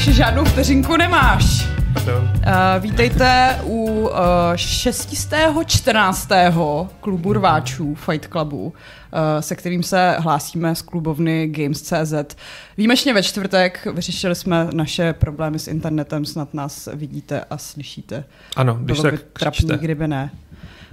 Aleši, žádnou vteřinku nemáš. Pardon. Uh, vítejte u uh, 614. klubu rváčů Fight Clubu, uh, se kterým se hlásíme z klubovny Games.cz. Výjimečně ve čtvrtek vyřešili jsme naše problémy s internetem, snad nás vidíte a slyšíte. Ano, když Bylo tak by trapný, kdyby ne.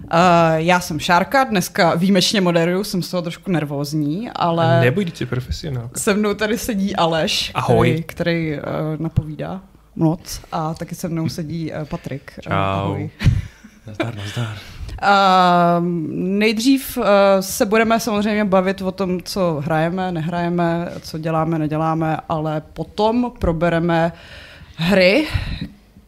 Uh, já jsem Šárka, dneska výjimečně moderuju, jsem z toho trošku nervózní, ale Neboj, ty profesionálka. se mnou tady sedí Aleš, Ahoj. který, který uh, napovídá moc a taky se mnou sedí uh, Patrik. Uh, Čau. ahoj. Nazdar, nazdar. Uh, nejdřív uh, se budeme samozřejmě bavit o tom, co hrajeme, nehrajeme, co děláme, neděláme, ale potom probereme hry,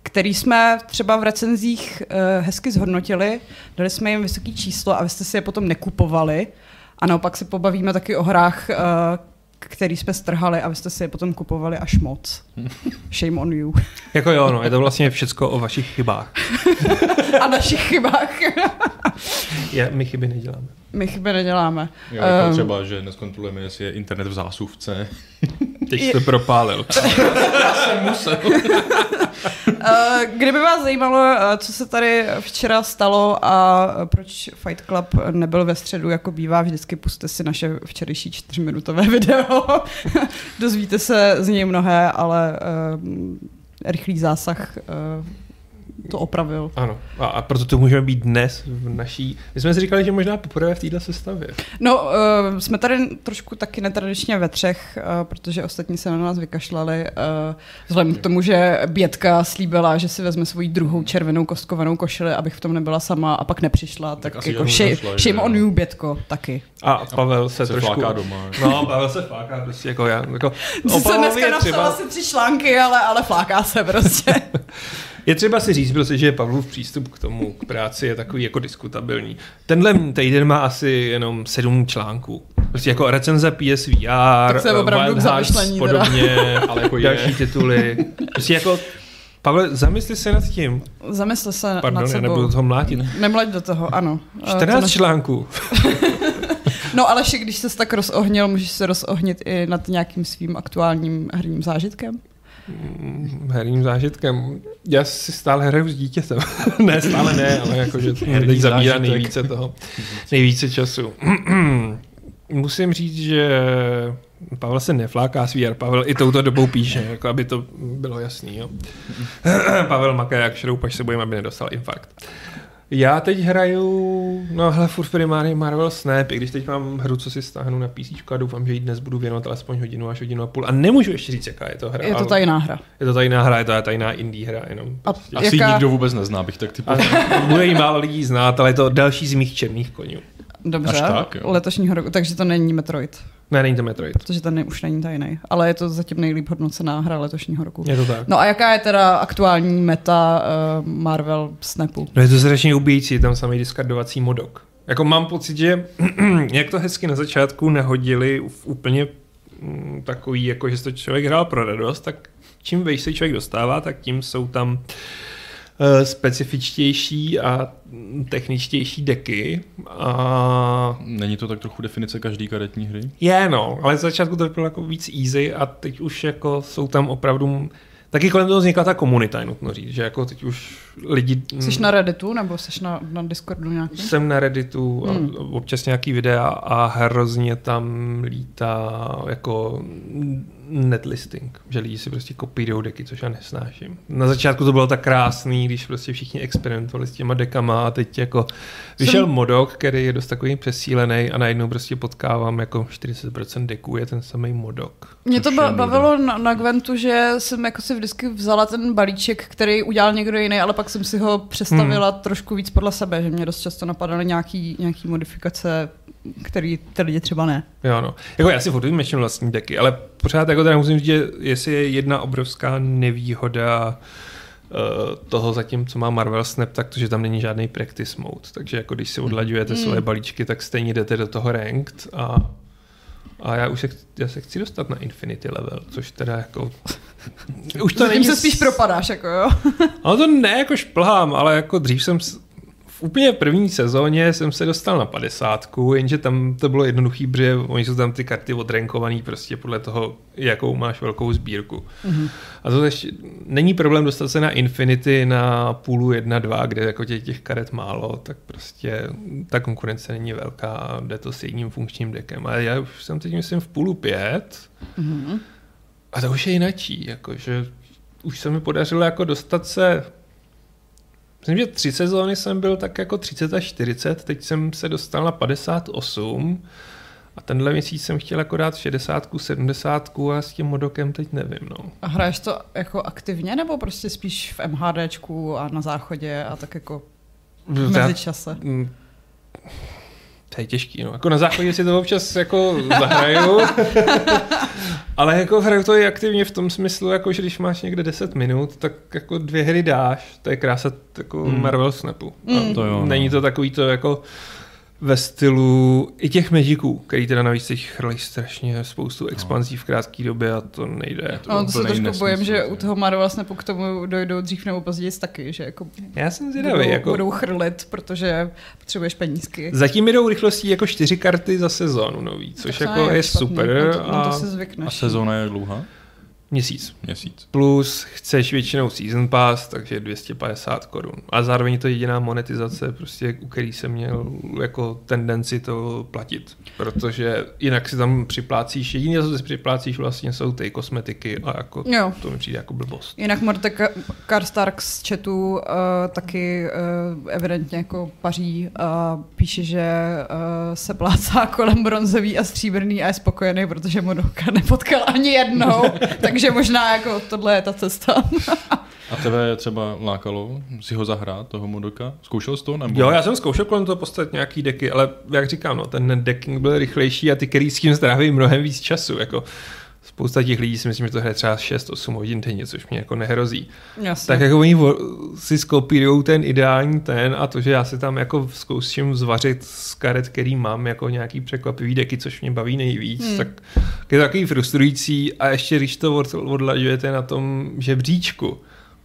který jsme třeba v recenzích uh, hezky zhodnotili, dali jsme jim vysoký číslo a vy jste si je potom nekupovali. A naopak se pobavíme taky o hrách, uh, který jsme strhali a vy jste si je potom kupovali až moc. Shame on you. Jako jo, no, je to vlastně všecko o vašich chybách. a našich chybách. Je, my chyby neděláme. My chyby neděláme. Jo, jako Ehm, třeba, že neskontrolujeme, jestli je internet v zásuvce. Teď jsi to propálil. Já jsem musel. Uh, kdyby vás zajímalo, uh, co se tady včera stalo a proč Fight Club nebyl ve středu, jako bývá vždycky, puste si naše včerejší čtyřminutové video. Dozvíte se z něj mnohé, ale uh, rychlý zásah to opravil. Ano, a, a proto tu můžeme být dnes v naší... My jsme si říkali, že možná poprvé v této sestavě. No, uh, jsme tady trošku taky netradičně ve třech, uh, protože ostatní se na nás vykašlali. Uh, vzhledem k tomu, že Bětka slíbila, že si vezme svoji druhou červenou kostkovanou košili, abych v tom nebyla sama a pak nepřišla, tak, Tak jako shame, jo? on you, Bětko, taky. A Pavel se, se trošku... fláká doma. No, Pavel se fláká prostě jako já. Jako, se dneska napsala třeba, asi tři články, ale, ale fláká se prostě. je třeba si říct, prostě, že Pavlův přístup k tomu, k práci je takový jako diskutabilní. Tenhle týden má asi jenom sedm článků. Prostě jako recenze PSVR, Tak to je opravdu Wild Hearts, podobně, Ale jako další tituly. Prostě jako, Pavle, zamysli se nad tím. Zamysl se Pardon, nad sebou. nebudu toho mlátit. Nemlaď do toho, ano. Eh, 14 to naš- článků. No ale když ses tak rozohnil, můžeš se rozohnit i nad nějakým svým aktuálním herním zážitkem? Herním zážitkem. Já si stále hraju s dítětem. ne, stále ne, ale jakože teď zabírá nejvíce toho, nejvíce času. Musím říct, že Pavel se nefláká s VR, Pavel i touto dobou píše, jako aby to bylo jasný. Jo. Pavel maká jak šroub, až se bojím, aby nedostal infarkt. Já teď hraju, no hele, furt primárně Marvel Snap, i když teď mám hru, co si stáhnu na PC a doufám, že ji dnes budu věnovat alespoň hodinu až hodinu a půl. A nemůžu ještě říct, jaká je to hra. Je to tajná hra. je to tajná hra, je to tajná indie hra jenom. A Asi jaká... nikdo vůbec nezná, bych tak typu. Bude jí málo lidí znát, ale je to další z mých černých konňů. Dobře, Až tak, jo. letošního roku, takže to není Metroid, Ne, není to Metroid. protože ten už není tajný, ale je to zatím nejlíp hodnocená hra letošního roku. Je to tak. No a jaká je teda aktuální meta uh, Marvel Snapu? No je to strašně ubíjící, je tam samý diskardovací modok. Jako mám pocit, že jak to hezky na začátku nehodili v úplně mm, takový, jako že to člověk hrál pro radost, tak čím vejš se člověk dostává, tak tím jsou tam eh, specifičtější a techničtější deky. A Není to tak trochu definice každý karetní hry? Je, no, ale z začátku to bylo jako víc easy a teď už jako jsou tam opravdu... Taky kolem toho vznikla ta komunita, je nutno říct, že jako teď už lidi... Jsi na Redditu nebo jsi na, na Discordu nějaký? Jsem na Redditu a Hmm. občas nějaký videa a hrozně tam lítá jako netlisting, že lidi si prostě kopírují deky, což já nesnáším. Na začátku to bylo tak krásný, když prostě všichni experimentovali s těma dekama a teď jako vyšel Jsem- modok, který je dost takový přesílený a najednou prostě potkávám jako 40% deků je ten samý modok. Mě to ba- bavilo na, na Gwentu, že jsem jako si vždycky vzala ten balíček, který udělal někdo jiný, ale pak jsem si ho přestavila hmm. trošku víc podle sebe, že mě dost často napadaly nějaký, nějaký modifikace, který ty lidi třeba ne. Jo, no. Jako já si furt vymýšlím vlastní deky, ale pořád jako teda musím říct, že jestli je jedna obrovská nevýhoda uh, toho zatím, co má Marvel Snap, tak to, že tam není žádný practice mode. Takže jako když si odlaďujete Mm. svoje balíčky, tak stejně jdete do toho ranked a a já už se, já se chci dostat na Infinity level, což teda jako... už to Zatím není... se spíš propadáš, jako jo. Ale to ne jako šplhám, ale jako dřív jsem v úplně první sezóně jsem se dostal na 50, jenže tam to bylo jednoduchý, protože oni jsou tam ty karty odrenkovaný prostě podle toho, jakou máš velkou sbírku. Mm-hmm. A to ještě není problém dostat se na Infinity na půlu 1-2, kde jako těch, těch karet málo, tak prostě ta konkurence není velká a jde to s jedním funkčním dekem. A já už jsem teď myslím v půlu 5 mm-hmm. a to už je jinačí, jakože už se mi podařilo jako dostat se Myslím, že tři sezóny jsem byl tak jako 30 až 40, teď jsem se dostal na 58 a tenhle měsíc jsem chtěl jako dát 60, 70 a s tím modokem teď nevím. No. A hraješ to jako aktivně nebo prostě spíš v MHDčku a na záchodě a tak jako v mezičase? Mm, to je těžký, no. Jako na záchodě si to občas jako zahraju, ale jako hraju to i aktivně v tom smyslu, jako že když máš někde 10 minut, tak jako dvě hry dáš, to je krása jako mm. Marvel Snapu. Mm. To jo, no. Není to takový to jako ve stylu i těch Magiců, který teda navíc teď chrlí strašně spoustu no. expanzí v krátké době a to nejde. To no, to se trošku bojím, že u toho Marvel Snapu k tomu dojdou dřív nebo později taky, že jako Já jsem zvědavý. Budou, jako... budou chrlit, protože potřebuješ penízky. Zatím jdou rychlostí jako čtyři karty za sezónu nový, což tak jako je, je super. No to, a... to se zvykneš. A sezóna je dlouhá? Měsíc. Měsíc. Plus chceš většinou season pass, takže 250 korun. A zároveň to jediná monetizace, prostě, u který jsem měl jako tendenci to platit. Protože jinak si tam připlácíš, jediné, co si připlácíš vlastně jsou ty kosmetiky a jako jo. to mi přijde jako blbost. Jinak Mortek Karstark z chatu uh, taky uh, evidentně jako paří a uh, píše, že uh, se plácá kolem bronzový a stříbrný a je spokojený, protože mu nepotkal ani jednou. takže takže možná jako tohle je ta cesta. A tebe třeba lákalo si ho zahrát, toho Modoka? Zkoušel jsi to? Nebo? Jo, já jsem zkoušel kolem toho postavit nějaký deky, ale jak říkám, no, ten decking byl rychlejší a ty, který s tím stráví mnohem víc času. Jako, spousta těch lidí si myslím, že to hraje třeba 6-8 hodin denně, což mě jako nehrozí. Jasně. Tak jako oni si skopírují ten ideální ten a to, že já si tam jako zkouším zvařit z karet, který mám jako nějaký překvapivý deky, což mě baví nejvíc, hmm. tak je to takový frustrující a ještě když to odlaďujete na tom žebříčku,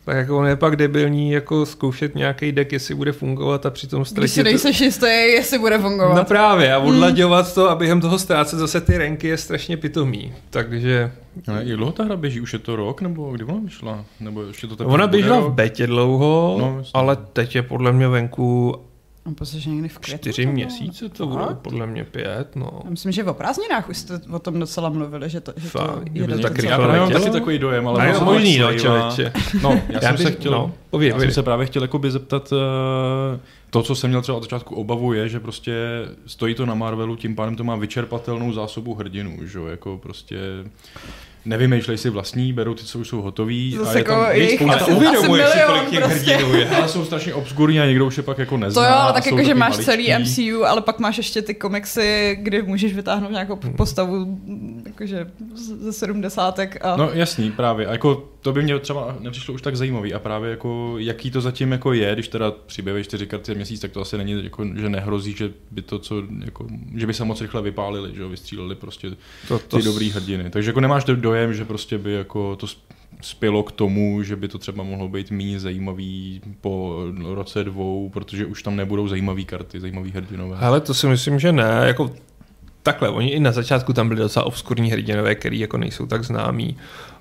tak jako on je pak debilní jako zkoušet nějaký deck, jestli bude fungovat a přitom ztratit... Když si nejseš jistý, jestli bude fungovat. No právě a hmm. odlaďovat hmm. to a během toho ztrácet zase ty renky je strašně pitomý. Takže... Ale jak dlouho ta hra běží? Už je to rok nebo kdy ona vyšla? Nebo ještě to ona běžela v betě dlouho, no, ale teď je podle mě venku No, prostě někdy v květnu. Čtyři měsíce to bude, podle mě pět, no. Já myslím, že o prázdninách už jste o tom docela mluvili, že to, že Fakt, to jede tak Já mám taky takový dojem, ale... No, možný, no, člověče. No, já, já jsem bych, se chtěl, no, pověd, já jsem se právě chtěl jakoby zeptat, uh, to, co jsem měl třeba od začátku obavu, je, že prostě stojí to na Marvelu, tím pádem to má vyčerpatelnou zásobu hrdinů, že jo, jako prostě nevymýšlej si vlastní, berou ty, co už jsou hotový. Zase a je tam jako jejich spousta uvědomuješ si, kolik těch prostě. hrdinů je. Ale jsou strašně obskurní a někdo už je pak jako nezná. To jo, ale tak jako, že máš maličký. celý MCU, ale pak máš ještě ty komiksy, kdy můžeš vytáhnout nějakou hmm. postavu jakože ze sedmdesátek. A... No jasný, právě. A jako to by mě třeba nepřišlo už tak zajímavý a právě jako jaký to zatím jako je, když teda přibývají čtyři karty měsíc, tak to asi není jako, že nehrozí, že by to co, jako, že by se moc rychle vypálili, že jo, vystříleli prostě to, to ty s... dobrý hrdiny. Takže jako nemáš do, dojem, že prostě by jako to spělo k tomu, že by to třeba mohlo být méně zajímavý po roce dvou, protože už tam nebudou zajímavé karty, zajímavý hrdinové. Ale to si myslím, že ne. Jako takhle, oni i na začátku tam byli docela obskurní hrdinové, který jako nejsou tak známí.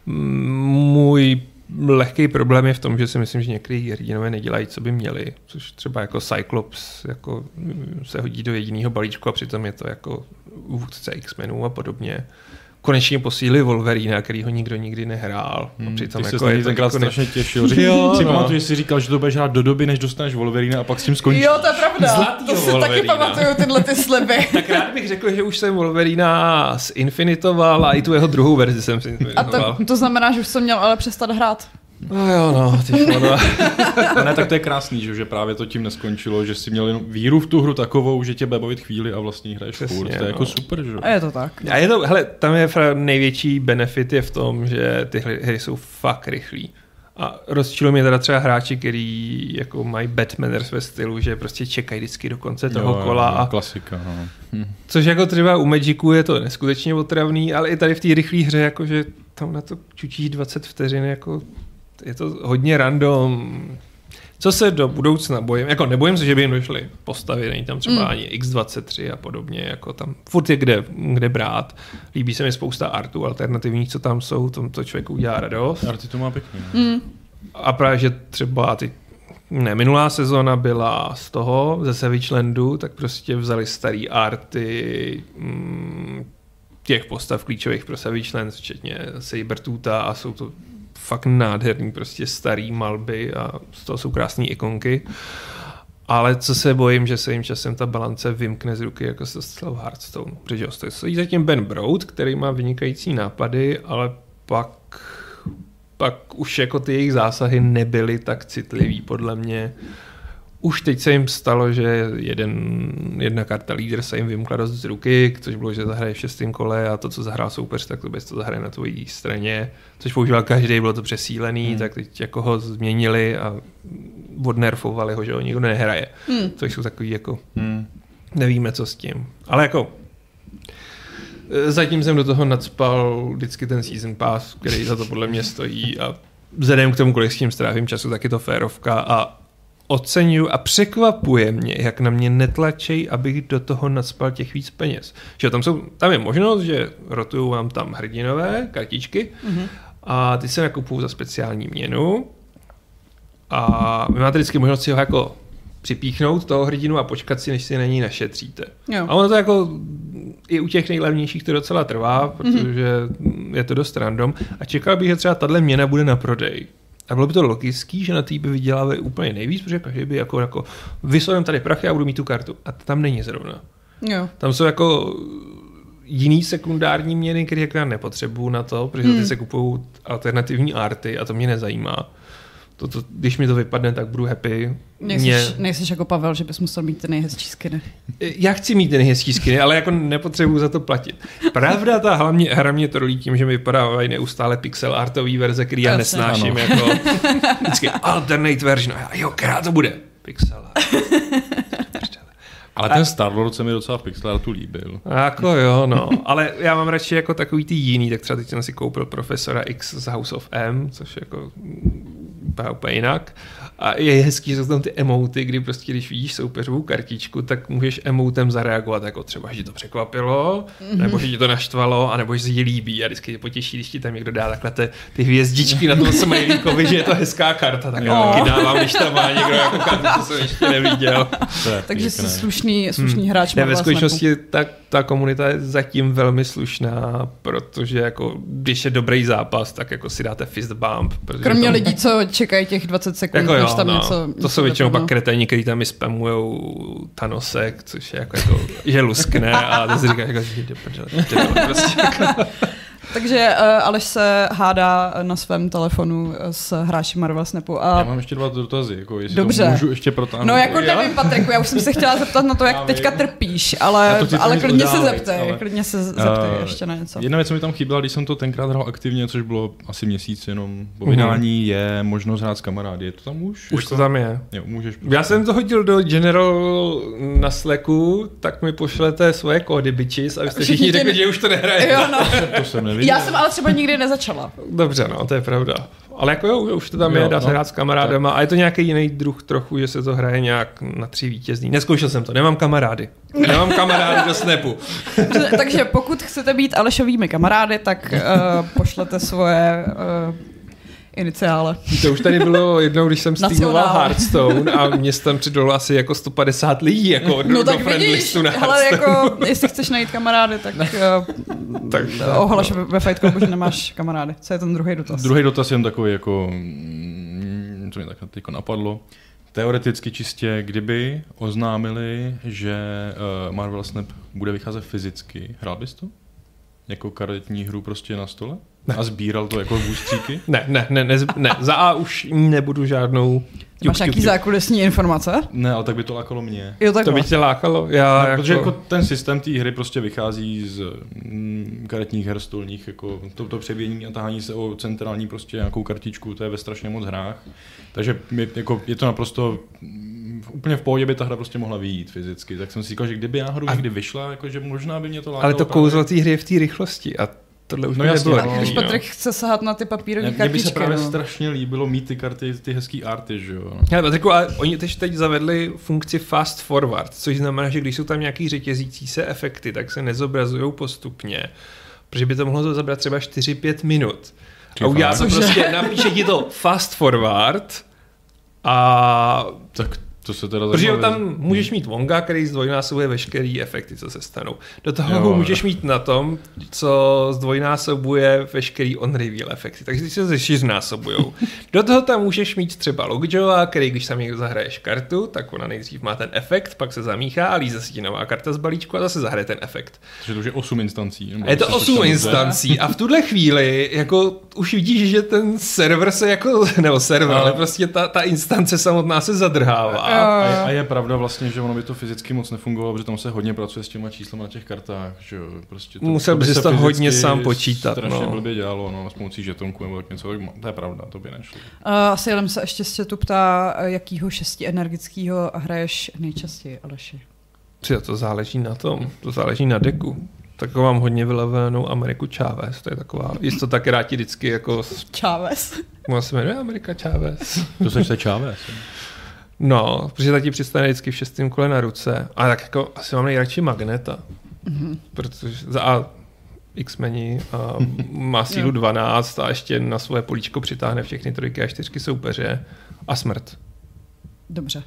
Můj lehký problém je v tom, že si myslím, že některý hrdinové nedělají, co by měli, což třeba jako Cyclops jako se hodí do jediného balíčku a přitom je to jako vůdce X-menů a podobně konečně posílili Wolverina, který ho nikdo nikdy nehrál. Hmm, a přitom ty jako je tenkrát konec... strašně těšil. Jo, si no. pamatuju, že jsi říkal, že to budeš hrát do doby, než dostaneš Wolverina a pak s tím skončíš. Jo, to je pravda. Zlatýho to si Wolverina. taky pamatuju tyhle ty sliby. tak rád bych řekl, že už jsem Wolverina zinfinitoval a i tu jeho druhou verzi jsem A to, to znamená, že už jsem měl ale přestat hrát. No jo, no, ty no. ne, tak to je krásný, že, že právě to tím neskončilo, že jsi měl víru v tu hru takovou, že tě bude bavit chvíli a vlastně hraješ Přesně, furt. To je no. jako super, že? A je to tak. A je to, hele, tam je největší benefit je v tom, že ty hry jsou fakt rychlí. A rozčilují mě teda třeba hráči, kteří jako mají Batmaners ve stylu, že prostě čekají vždycky do konce toho jo, kola. Jo, a... Klasika, no. hm. Což jako třeba u Magicu je to neskutečně otravný, ale i tady v té rychlé hře, jakože tam na to čučíš 20 vteřin, jako je to hodně random. Co se do budoucna bojím, jako nebojím se, že by jim došly postavy, není tam třeba Mm. mm. ani X23 a podobně, jako tam furt je kde, kde brát. Líbí se mi spousta artů alternativních, co tam jsou, tom to člověku udělá radost. Arty to má pěkný. Hmm. no. A právě, že třeba ty ne, minulá sezóna byla z toho, ze Savage Landu, tak prostě vzali starý arty mm, těch postav klíčových pro Savage Land, včetně Sabertoota a jsou to fakt nádherný prostě starý malby a z toho jsou krásné ikonky. Ale co se bojím, že se jim časem ta balance vymkne z ruky, jako se stalo Hearthstone. Protože stojí zatím Ben Broad, který má vynikající nápady, ale pak pak už jako ty jejich zásahy nebyly tak citlivý podle mě. Už teď se jim stalo, že jeden, jedna karta lídr se jim vymkla dost z ruky, což bylo, že zahraje v šestém kole a to, co zahrál soupeř, tak to bez to zahraje na tvojí straně, což používal každý, bylo to přesílený, Hmm. tak teď jako ho změnili a odnerfovali ho, že ho nikdo nehraje. Hmm. Což jsou takový jako Hmm. nevíme, co s tím. Ale jako e, zatím jsem do toho nadspal vždycky ten season pass, který za to podle mě stojí a vzhledem k tomu, kolik s tím strávím času, tak je to férovka a oceňuju a překvapuje mě, jak na mě netlačej, abych do toho nadspal těch víc peněz. Že tam, jsou, tam je možnost, že rotují vám tam hrdinové kartičky Mhm. a ty se nakupují za speciální měnu a vy máte vždycky možnost si ho jako připíchnout toho hrdinu a počkat si, než si na ní našetříte. Jo. A ono to jako i u těch nejlevnějších to docela trvá, protože je to dost random a čekal bych, že třeba tahle měna bude na prodej. A bylo by to logický, že na té by vydělávali úplně nejvíc, protože každý by jako, jako vysolím tady prachy a budu mít tu kartu. A tam není zrovna. Jo. Tam jsou jako jiný sekundární měny, které jako já nepotřebuju na to, protože Hmm. ty se kupují alternativní arty a to mě nezajímá. To, to, když mi to vypadne, tak budu happy. Nejsiš, nejsiš jako Pavel, že bys musel mít ty nejhezčí skiny. Já chci mít ty nejhezčí skiny, ale jako nepotřebuju za to platit. Pravda, ta hra mě, hra mě trolí tím, že mi vypadávají neustále pixel artový verze, který já Jasně. nesnáším. Ano. Jako, vždycky alternate version. A já, jo, která to bude? Pixel art. Ale ten Star-Lord se mi docela v pixel artu líbil. Jako jo, no. Ale já mám radši jako takový ty jiný, tak třeba teď jsem si koupil Profesora X z House of M, což je jako úplně jinak. A je hezký, že jsou tam ty emoty, kdy prostě, když vidíš soupeřovou kartičku, tak můžeš emotem zareagovat, jako třeba, že ti to překvapilo, mm-hmm. nebo že ti to naštvalo, anebo že se ti líbí a vždycky tě potěší, když ti tam někdo dá takhle ty, ty hvězdičky na tom smajlíkovi, že je to hezká karta, tak já Jo. taky dávám, když tam má někdo jako kartu, co jsem ještě neviděl. Takže jsi slušný, slušný hráč. Ne, ve skutečnosti ta, ta komunita je zatím velmi slušná, protože jako, když je dobrý zápas, tak jako si dáte fist bump. protože Kromě tam, lidí, co čekají těch 20 sekund, jako než jo, tam no, něco... to něco jsou většinou pak kreténi, který tam i spamujou Thanosek, což je jako, jako že luskne a to si říká, jako, že jde prostě jako. Takže uh, Aleš se hádá na svém telefonu s hráči Marvel Snapu. A Já mám ještě dva dotazy, jako jestli Dobře. to můžu ještě protáhnout. No jako nevím, Patriku, já už jsem se chtěla zeptat na to, jak Já teďka vím. trpíš, ale, ale klidně se zeptej, ale- klidně se zeptej Eh, ještě na něco. Jedna věc, co mi tam chyběla, když jsem to tenkrát hrál aktivně, což bylo asi měsíc jenom po vydání, je možnost hrát s kamarády. Je to tam už? Už to tam je. Jo, můžeš. prostě. Já jsem to hodil do General na Slacku, tak mi pošlete svoje kódy bitches a vy jste Všichni řekli, že už to nehraje. Jo, no. To jsem neviděl. Já jsem ale třeba nikdy nezačala. Dobře, no, to je pravda. Ale jako jo, už to tam Jo, je, dá se no. hrát s kamarádama a je to nějaký jiný druh trochu, že se to hraje nějak na tři vítězný. Neskoušel jsem to, nemám kamarády. Nemám kamarády do Snapu. Takže pokud chcete být Alešovými kamarády, tak uh, pošlete svoje uh, iniciále. To už tady bylo jednou, když jsem streamoval. Hearthstone a mě tam přidalo asi jako 150 lidí jako do, No do tak friend vidíš, listu na Hearthstone. jako, jestli chceš najít kamarády, tak, uh, Tak, ohlaš ve, ve Fight Clubu, že nemáš kamarády. Co je ten druhý dotaz? Druhý dotaz je jen takový, jako, mm, co mě tak teď napadlo. Teoreticky čistě, kdyby oznámili, že uh, Marvel Snap bude vycházet fyzicky, hrál bys to? Jako karetní hru prostě na stole? Ne. A sbíral to jako bůstříky? Ne, ne, ne, ne, ne, za A už nebudu žádnou Ty máš nějaký zákulisní informace? Ne, ale tak by to lákalo mě. Jo, To takhle. by tě lákalo? Já No, jako... Protože jako ten systém té hry prostě vychází z mm, karetních her stolních, jako to, to přebíjení a tahání se o centrální prostě nějakou kartičku, to je ve strašně moc hrách. Takže je, jako, je to naprosto mm, úplně v pohodě by ta hra prostě mohla vyjít fyzicky. Tak jsem si říkal, že kdyby náhodou A- někdy vyšla, jako, že možná by mě to lákalo. Ale to právě. kouzlo té hry je v té rychlosti a tohle už No jasně, nebylo. no. Když Patrik chce sahat na ty papírové Mně mně by se kartičky. právě no. strašně líbilo mít ty karty, ty hezký arty, že jo. Ale Patriku, ale oni teď, teď zavedli funkci fast forward, což znamená, že když jsou tam nějaký řetězící se efekty, tak se nezobrazují postupně, protože by to mohlo zabrat třeba 4-5 minut. Ty A udělá to prostě, napíše ti to fast forward a Tak to se teda Protože tam můžeš mít Wonga, který zdvojnásobuje veškerý efekty, co se stanou. Do toho Jo. jo. můžeš mít na tom, co zdvojnásobuje veškerý on-reveal efekty. Takže ty se ze čtyřnásobujou. Do toho tam můžeš mít třeba Lockjawa, který když tam někdo zahraješ kartu, tak ona nejdřív má ten efekt, pak se zamíchá a líze si ti nová karta z balíčku a zase zahraje ten efekt. Takže to už je 8 instancí. A je to něco, což 8 tam bude. instancí a v tuhle chvíli jako už vidíš, že ten server se jako, nebo server, ale prostě ta, ta instance samotná se zadrhává. A je, a je pravda vlastně, že ono by to fyzicky moc nefungovalo, protože tam se hodně pracuje s těma čísly na těch kartách, že jo, prostě to, Musel by bys se to hodně sám počítat, Strašně no. blbě dělalo, no, s pomocí žetonku nebo tak něco, tak to je pravda, to by nešlo. Uh, asi jenom se ještě z tu ptá, jakýho šesti energického hraješ nejčastěji, Aleši. Přijde, to záleží na tom, to záleží na deku. Tak mám hodně vylevenou Ameriku Chávez, to je taková jistota, která ti vždycky jako, Chávez. ona se jmenuje Amerika Chávez. To se chce Chávez. No, protože ta ti přistane vždycky v šestém kole na ruce. A tak jako asi mám nejradši Magneta. Mm-hmm. Protože za A X-meni a má sílu Jo. 12 a ještě na svoje políčko přitáhne všechny trojky a čtyřky soupeře a smrt. Dobře.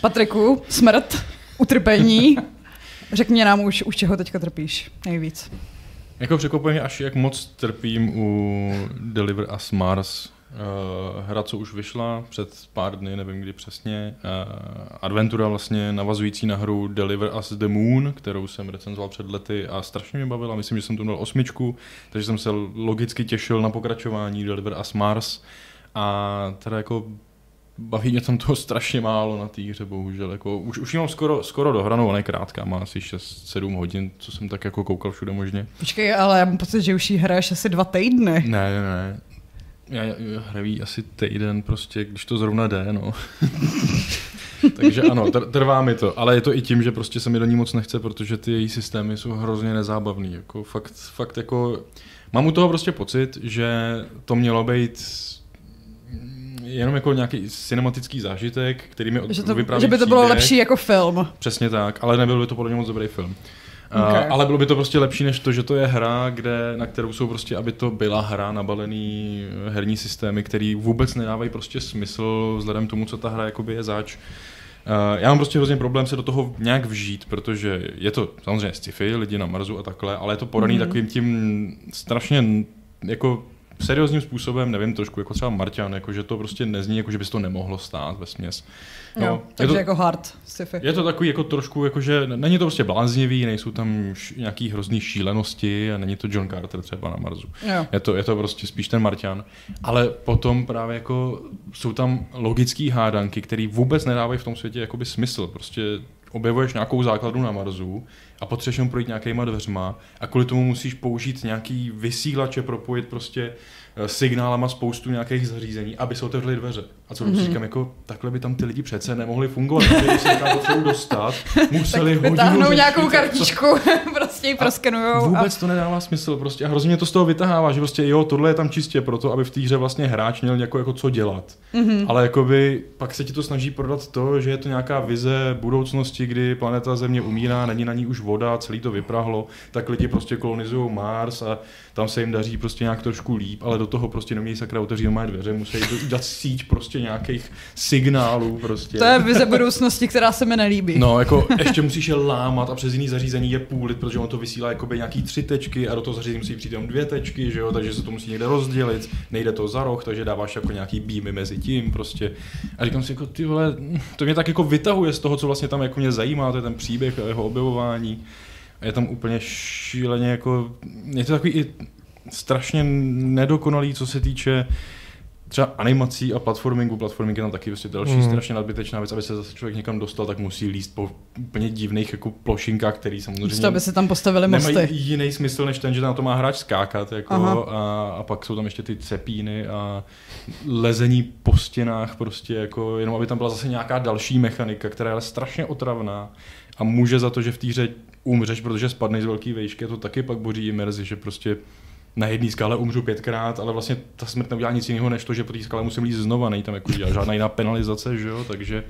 Patriku, smrt, utrpení. Řekni nám už, už čeho teďka trpíš nejvíc. Jako překvapuje mě až, jak moc trpím u Deliver Us Mars. Uh, hra, co už vyšla před pár dny, nevím kdy přesně. Uh, adventura vlastně navazující na hru Deliver Us the Moon, kterou jsem recenzoval před lety a strašně mě bavila. Myslím, že jsem to měl osmičku, takže jsem se logicky těšil na pokračování Deliver Us Mars. A teda jako baví mě tam toho strašně málo na té hře, bohužel. Jako, už, už ji mám skoro, skoro dohranou, ona je krátká, má asi 6-7 hodin, co jsem tak jako koukal všude možně. Počkej, ale já mám pocit, že už jí hraješ asi dva týdny. Ne, ne, ne. Já, já hraju jí asi týden prostě, když to zrovna jde, no. Takže ano, tr- trvá mi to, ale je to i tím, že prostě se mi do ní moc nechce, protože ty její systémy jsou hrozně nezábavný. Jako fakt, fakt jako, mám u toho prostě pocit, že to mělo být jenom jako nějaký cinematický zážitek, který mi od, Že, to, vypráví že by to bylo příběh. lepší jako film. Přesně tak, ale nebyl by to podle mě moc dobrý film. Okay. Uh, ale bylo by to prostě lepší než to, že to je hra, kde, na kterou jsou prostě, aby to byla hra, nabalený eh, herní systémy, který vůbec nedávají prostě smysl vzhledem tomu, co ta hra jakoby je zač. Uh, já mám prostě hrozně problém se do toho nějak vžít, protože je to samozřejmě sci-fi, lidi na Marsu a takhle, ale je to podaný Mhm. mm. takovým tím strašně jako seriózním způsobem, nevím, trošku jako třeba Marťan, jako že to prostě nezní, jako že by se to nemohlo stát ve směs. No, jo, je takže to, jako hard sci-fi. je to takový jako trošku, jako že není to prostě bláznivý, nejsou tam š, nějaký hrozný šílenosti a není to John Carter třeba na Marsu. Jo. Je to, je to prostě spíš ten Marťan. Ale potom právě jako jsou tam logický hádanky, které vůbec nedávají v tom světě jakoby smysl. Prostě objevuješ nějakou základu na Marsu a potřebuješ jenom projít nějakýma dveřma a kvůli tomu musíš použít nějaký vysílače, propojit prostě eh, signálama spoustu nějakých zařízení, aby se otevřely dveře. A co mm-hmm. říkám, jako takhle by tam ty lidi přece nemohli fungovat, když se potřebují dostat, museli hodinu Vytáhnou řešit, nějakou kartičku, prostě ji proskenujou. Vůbec to nedává smysl prostě a hrozně mě to z toho vytahává, že prostě jo, tohle je tam čistě proto, aby v té hře vlastně hráč měl jako, jako co dělat. Mm-hmm. Ale jakoby pak se ti to snaží prodat to, že je to nějaká vize budoucnosti, kdy planeta Země umírá, není na ní už voda, celý to vyprahlo, tak lidi prostě kolonizují Mars a tam se jim daří prostě nějak trošku líp, ale do toho prostě nemějí sakra otevřít doma dveře, musí dát síť prostě nějakých signálů prostě. To je vize budoucnosti, která se mi nelíbí. No, jako ještě musíš je lámat a přes jiný zařízení je půlit, protože on to vysílá jakoby nějaký tři tečky a do toho zařízení musí přijít jenom dvě tečky, že jo, takže se to musí někde rozdělit, nejde to za roh, takže dáváš jako nějaký beamy mezi tím prostě. A říkám si jako ty vole, to mě tak jako vytahuje z toho, co vlastně tam jako mě zajímá, to je ten příběh a jeho objevování. A je tam úplně šíleně jako, je to takový i strašně nedokonalý, co se týče třeba animací a platformingu, platforming je tam taky prostě další Mm. strašně nadbytečná věc, aby se zase člověk někam dostal, tak musí líst po úplně divných jako plošinkách, který samozřejmě Místo, aby se tam postavili nemají mosty. jiný smysl, než ten, že na to má hráč skákat, jako, Aha. a, a, pak jsou tam ještě ty cepíny a lezení po stěnách, prostě jako, jenom aby tam byla zase nějaká další mechanika, která je ale strašně otravná a může za to, že v té hře umřeš, protože spadneš z velký vejšky, to taky pak boří imerzi, že prostě na jedné skále umřu pětkrát, ale vlastně ta smrt neudělá nic jiného, než to, že po té skále musím jít znova, není tam jako žádná jiná penalizace, že jo, takže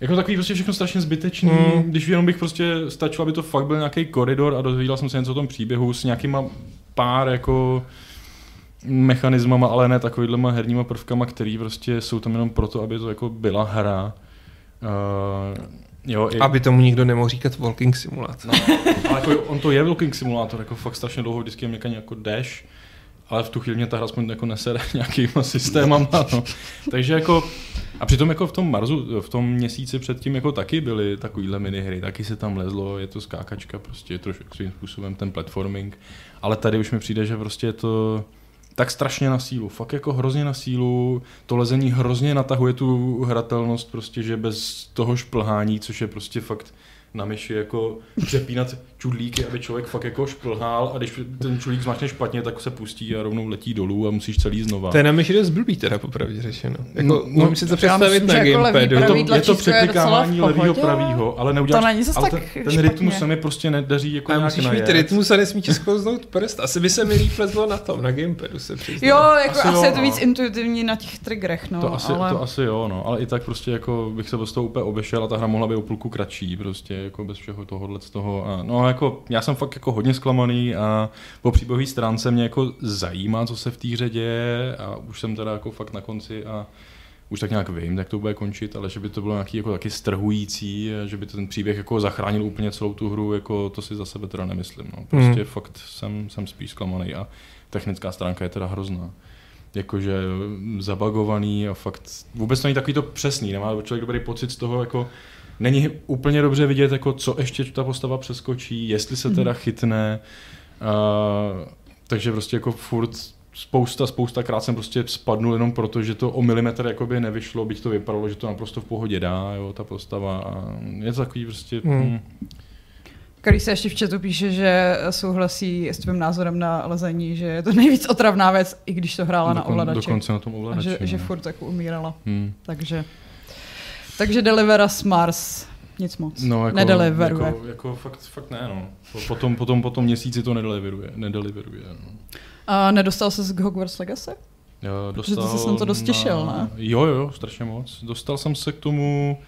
jako takový prostě všechno strašně zbytečný, mm. když jenom bych prostě stačilo, aby to fakt byl nějaký koridor a dozvěděl jsem se něco o tom příběhu s nějakýma pár jako mechanismama, ale ne takovýhlema herníma prvkama, který prostě jsou tam jenom proto, aby to jako byla hra. Uh, jo, i... Aby tomu nikdo nemohl říkat Walking Simulator. No, ale jako on to je Walking Simulator, jako fakt strašně dlouho vždycky někam jako dash, ale v tu chvíli mě ta hra aspoň jako nesere nějakýma systémama. No. Takže jako a přitom jako v tom Marzu, v tom měsíci předtím jako taky byly takovýhle minihry, taky se tam lezlo, je to skákačka, prostě je trošku svým způsobem ten platforming, ale tady už mi přijde, že prostě je to tak strašně na sílu, fakt jako hrozně na sílu, to lezení hrozně natahuje tu hratelnost, prostě, že bez toho šplhání, což je prostě fakt na myši jako přepínat čudlíky, aby člověk fakt jako šplhál a když ten čudlík zmáčne špatně, tak se pustí a rovnou letí dolů a musíš celý znova. To je na myši dost blbý teda popravdě řešeno. Jako, no, no, si to představit na jako gamepadu. Je to, je to překlikávání levýho pravýho, ale neuděláš, to není ale ten, ten rytmus se mi prostě nedaří jako a musíš mít rytmus a nesmí sklouznout prst. Asi by se mi líp lezlo na tom, na gamepadu se přiznám. Jo, jako asi, asi jo, je to víc no. intuitivní na těch triggerech, no. To asi, ale... to asi jo, no, ale i tak prostě jako bych se bez toho úplně obešel a ta hra mohla být o půlku kratší, prostě jako bez všeho tohohle z toho. A, no jako já jsem fakt jako hodně zklamaný a po příběhové stránce mě jako zajímá, co se v té hře děje a už jsem teda jako fakt na konci a už tak nějak vím, jak to bude končit, ale že by to bylo nějaký jako taky strhující, že by ten příběh jako zachránil úplně celou tu hru, jako to si za sebe teda nemyslím. No. Prostě mm. fakt jsem, jsem spíš zklamaný a technická stránka je teda hrozná jakože zabagovaný a fakt vůbec to není takový to přesný, nemá člověk dobrý pocit z toho, jako není úplně dobře vidět, jako co ještě ta postava přeskočí, jestli se teda mhm. chytne. Uh, takže prostě jako furt spousta, spousta krát jsem prostě spadnul jenom proto, že to o milimetr jakoby nevyšlo, byť to vypadalo, že to naprosto v pohodě dá, jo, ta postava. A je to takový prostě... Hmm. Hmm. Který se ještě v chatu píše, že souhlasí s tvým názorem na lezení, že je to nejvíc otravná věc, i když to hrála Dokon, na ovladači. Dokonce na tom ovladači. A že, no. že furt jako umírala. Hmm. Takže... Takže Deliveras Mars nic moc. No, jako, nedeliveruje. Jako, jako fakt, fakt ne, no. Potom, potom, potom měsíci to nedeliveruje. nedeliveruje no. A nedostal se k Hogwarts Legacy? Jo, dostal Protože ty jsi na to dost těšil, ne? Jo, jo, strašně moc. Dostal jsem se k tomu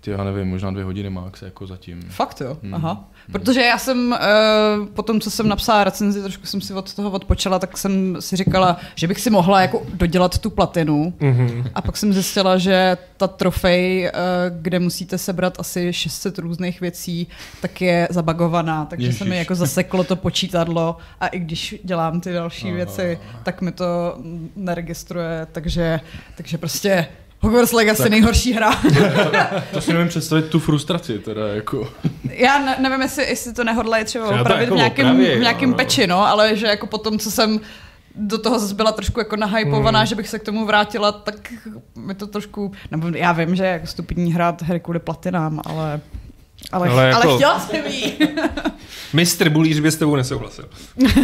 ty, já nevím, možná dvě hodiny max jako zatím. Fakt jo? Hmm. Aha. Hmm. Protože já jsem uh, po tom, co jsem napsala recenzi, trošku jsem si od toho odpočala, tak jsem si říkala, že bych si mohla jako dodělat tu platinu. Mm-hmm. A pak jsem zjistila, že ta trofej, uh, kde musíte sebrat asi 600 různých věcí, tak je zabagovaná. Takže Ježiš. se mi jako zaseklo to počítadlo a i když dělám ty další Aha. věci, tak mi to neregistruje. Takže, takže prostě Hogwarts Legacy, tak. nejhorší hra. to si nevím představit tu frustraci teda jako. Já ne, nevím, jestli, jestli to nehodlají třeba třeba opravit jako v nějakém, opravě, v nějakém no. peči, no, ale že jako potom, co jsem do toho zase byla trošku jako nahypovaná, hmm. že bych se k tomu vrátila, tak mi to trošku, nebo já vím, že jako stupidní hrát hry kvůli platinám, ale ale, ale, jako... ale chtěla jsem jí. Mistr Bulíř by s tebou nesouhlasil.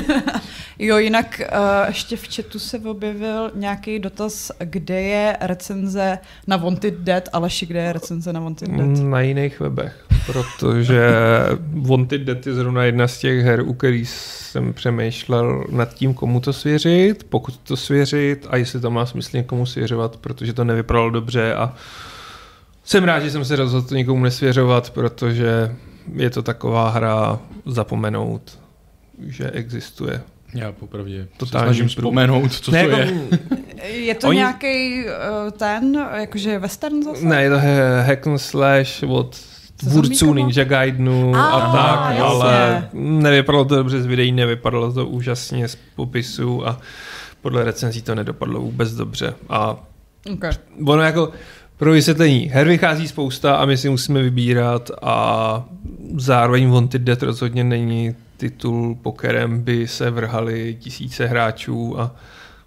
jo, jinak uh, ještě v chatu se objevil nějaký dotaz, kde je recenze na Wanted Dead, Aleši, kde je recenze na Wanted Dead? Na jiných webech, protože Wanted Dead je zrovna jedna z těch her, u kterých jsem přemýšlel nad tím, komu to svěřit, pokud to svěřit a jestli to má smysl někomu svěřovat, protože to nevypadalo dobře a jsem rád, že jsem se rozhodl nikomu nesvěřovat, protože je to taková hra zapomenout, že existuje. Já popravdě to snažím vzpomenout, co ne, to jako, je. Je to Oni... nějaký uh, ten, jakože western zase? Ne, je to hack and slash od tvůrců Ninja Gaidenu a, a tak, jasně. ale nevypadalo to dobře z videí, nevypadalo to úžasně z popisu a podle recenzí to nedopadlo vůbec dobře. A okay. ono jako pro vysvětlení, her vychází spousta a my si musíme vybírat a zároveň Wanted Dead rozhodně není titul, po kterém by se vrhali tisíce hráčů a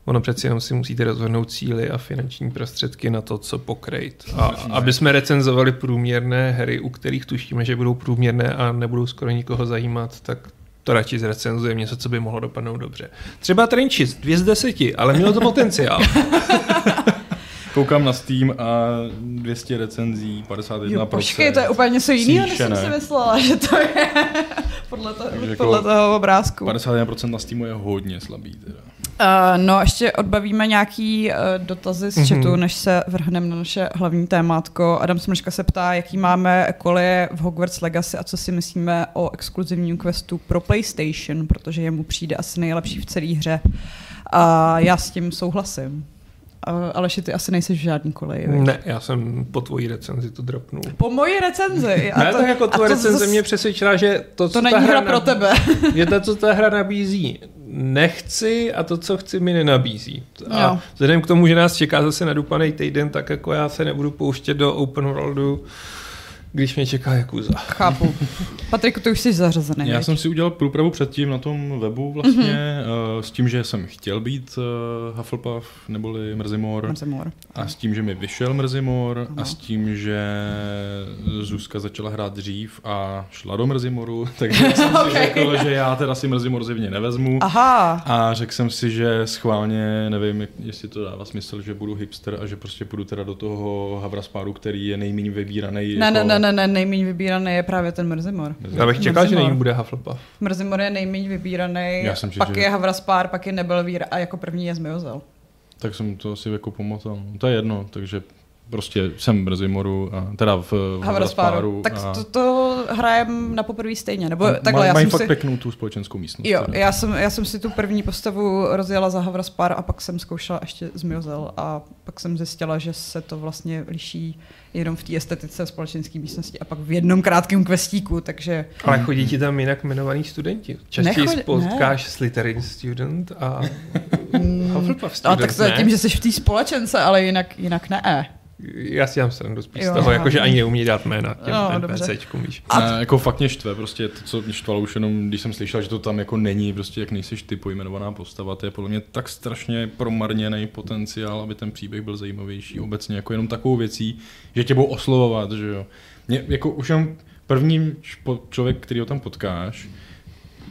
ono přeci jenom si musíte rozhodnout cíly a finanční prostředky na to, co pokrejt. A aby jsme recenzovali průměrné hry, u kterých tušíme, že budou průměrné a nebudou skoro nikoho zajímat, tak to radši zrecenzujeme něco, co by mohlo dopadnout dobře. Třeba Trenčit, dvě z deseti, ale mělo to potenciál. Koukám na Steam a 200 recenzí, 51%. Jo, počkej, to je úplně něco jiného, než jsem si myslela, že to je podle, to, Takže jako podle toho obrázku. 51% na Steamu je hodně slabý. Teda. Uh, no, ještě odbavíme nějaký uh, dotazy z Mhm. chatu, než se vrhneme na naše hlavní témátko. Adam Smrška se ptá, jaký máme koleje v Hogwarts Legacy a co si myslíme o exkluzivním questu pro PlayStation, protože jemu přijde asi nejlepší v celé hře. A já s tím souhlasím. Uh, Aleši, ty asi nejsi v žádný koleji. viď? Ne, já jsem po tvojí recenzi to dropnul. Po mojí recenzi. A ne, tak jako tvoje to recenze zas- mě přesvědčila, že to, co To ta není hra nab- pro tebe. je to, co ta hra nabízí, nechci a to, co chci, mi nenabízí. A Jo. vzhledem k tomu, že nás čeká zase nadupaný týden, tak jako já se nebudu pouštět do open worldu, když mě čeká Yakuza. Chápu. Patriku, ty už jsi zařazený. Já viď? jsem si udělal průpravu předtím na tom webu vlastně, mm-hmm. uh, s tím, že jsem chtěl být uh, Hufflepuff neboli Mrzimor Mrzimor. a s tím, že mi vyšel Mrzimor Ano. a s tím, že Zuzka začala hrát dřív a šla do Mrzimoru, takže jsem si Ok. řekl, že já teda si Mrzimor zjevně nevezmu. Aha. A řekl jsem si, že schválně, nevím, jestli to dává smysl, že budu hipster a že prostě půjdu teda do toho Havraspáru, který je nejméně vybíraný. Ne, jako... ne, ne, ne, ne, nejméně vybíraný je právě ten Mrzimor. Já bych čekal, že není bude Hufflepuff. Mrzimor je nejméně vybíraný, Já jsem četl, pak že- je Havraspár, pak je Nebelvír a jako první je Zmiozel. Tak jsem to asi jako pomotal. No, To je jedno, takže prostě jsem v Mrzimoru, a, teda v, v Havraspáru. Tak a to, to hrajem na poprvé stejně, nebo a takhle, maj, já mají jsem fakt si... pěknou tu společenskou místnost. Jo, teda. já jsem, já jsem si tu první postavu rozjela za Havraspár a pak jsem zkoušela ještě Zmiozel a pak jsem zjistila, že se to vlastně liší jenom v té estetice společenské místnosti a pak v jednom krátkém questíku, takže Ale chodí ti tam jinak jmenovaný studenti. Častěji Nechodí- spotkáš Slytherin student a Hufflepuff a student, tak to je ne? tím, že jsi v té společence, ale jinak, jinak ne. Já si dělám srandu spíš Jo, z toho, jakože ani neumí dát jména těm dobře. NPCčkům, víš. A ne, jako fakt mě štve, prostě to, co mě štvalo už jenom, když jsem slyšel, že to tam jako není, prostě jak nejseš ty pojmenovaná postava, to je podle mě tak strašně promarněný potenciál, aby ten příběh byl zajímavější obecně, jako jenom takovou věcí, že tě budou oslovovat, že jo. Mě, jako už jenom první špo- člověk, který ho tam potkáš,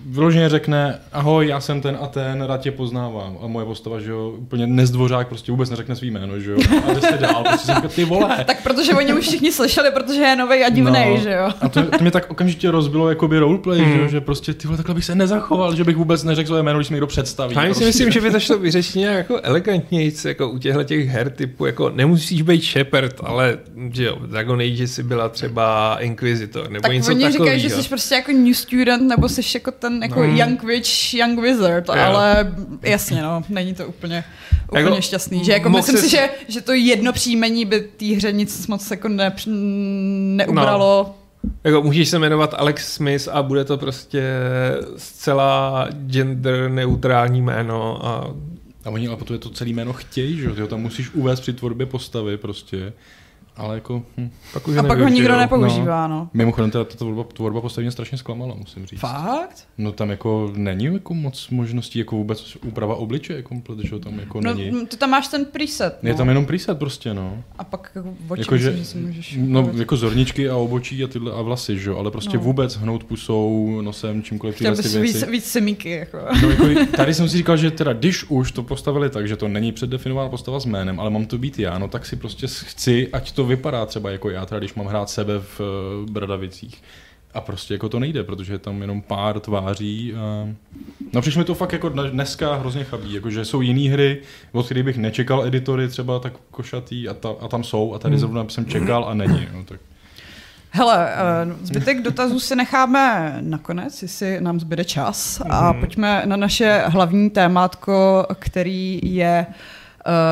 vyloženě řekne, ahoj, já jsem ten a ten, rád tě poznávám. A moje postava, že jo, úplně nezdvořák, prostě vůbec neřekne svý jméno, že jo. A jde se dál, prostě ty vole. Tak protože oni už všichni slyšeli, protože je nový a divnej, No. že jo? A to, to mě tak okamžitě rozbilo jakoby roleplay, Hmm. že, jo, že prostě ty vole, takhle bych se nezachoval, že bych vůbec neřekl své jméno, když mi někdo představí. Já si prostě. myslím, že by to šlo vyřešit nějak jako elegantněji, jako u těchto těch her typu, jako nemusíš být Shepard, ale že jo, Dragon Age si byla třeba Inquisitor, nebo Tak něco oni takového. říkají, že jsi prostě jako new student, nebo jsi jako ten jako No. young witch, young wizard, Jo. ale jasně no, není to úplně, úplně Jako, šťastný. Že jako myslím si, ses- že, že to jedno příjmení by té hře nic moc jako ne, neubralo. No. Jako můžeš se jmenovat Alex Smith a bude to prostě zcela gender neutrální jméno a A oni ale potom je to celý jméno chtějí, že jo, tam musíš uvést při tvorbě postavy prostě. Ale jako, hm. pak už A pak ho nikdo nepoužívá, no. Mimochodem teda ta tvorba, tvorba postavy mě strašně zklamala, musím říct. Fakt? No tam jako není jako moc možností, jako vůbec úprava obličeje komplet, že jo, tam jako No, není. ty tam máš ten preset, no. Je tam jenom preset prostě, no. A pak jako oči, Jako, že, že si můžeš... no, jako zorničky a obočí a tyhle a vlasy, že jo, ale prostě No. vůbec hnout pusou, nosem, čímkoliv tyhle ty bys věci. víc, víc semíky, jako. No, jako, tady jsem si říkal, že teda když už to postavili tak, že to není předdefinovaná postava s jménem, ale mám to být já, no tak si prostě chci, ať to vypadá třeba jako já, teda když mám hrát sebe v uh, Bradavicích. A prostě jako to nejde, protože je tam jenom pár tváří. A... No přišlo mi to fakt jako dne- dneska hrozně chabí, jakože jsou jiné hry, od kterých bych nečekal editory třeba tak košatý a, ta, a tam jsou a tady Hmm. zrovna jsem čekal a není. No, tak. Hele, eh, zbytek dotazů si necháme nakonec, jestli nám zbyde čas. A pojďme na naše hlavní témátko, který je uh,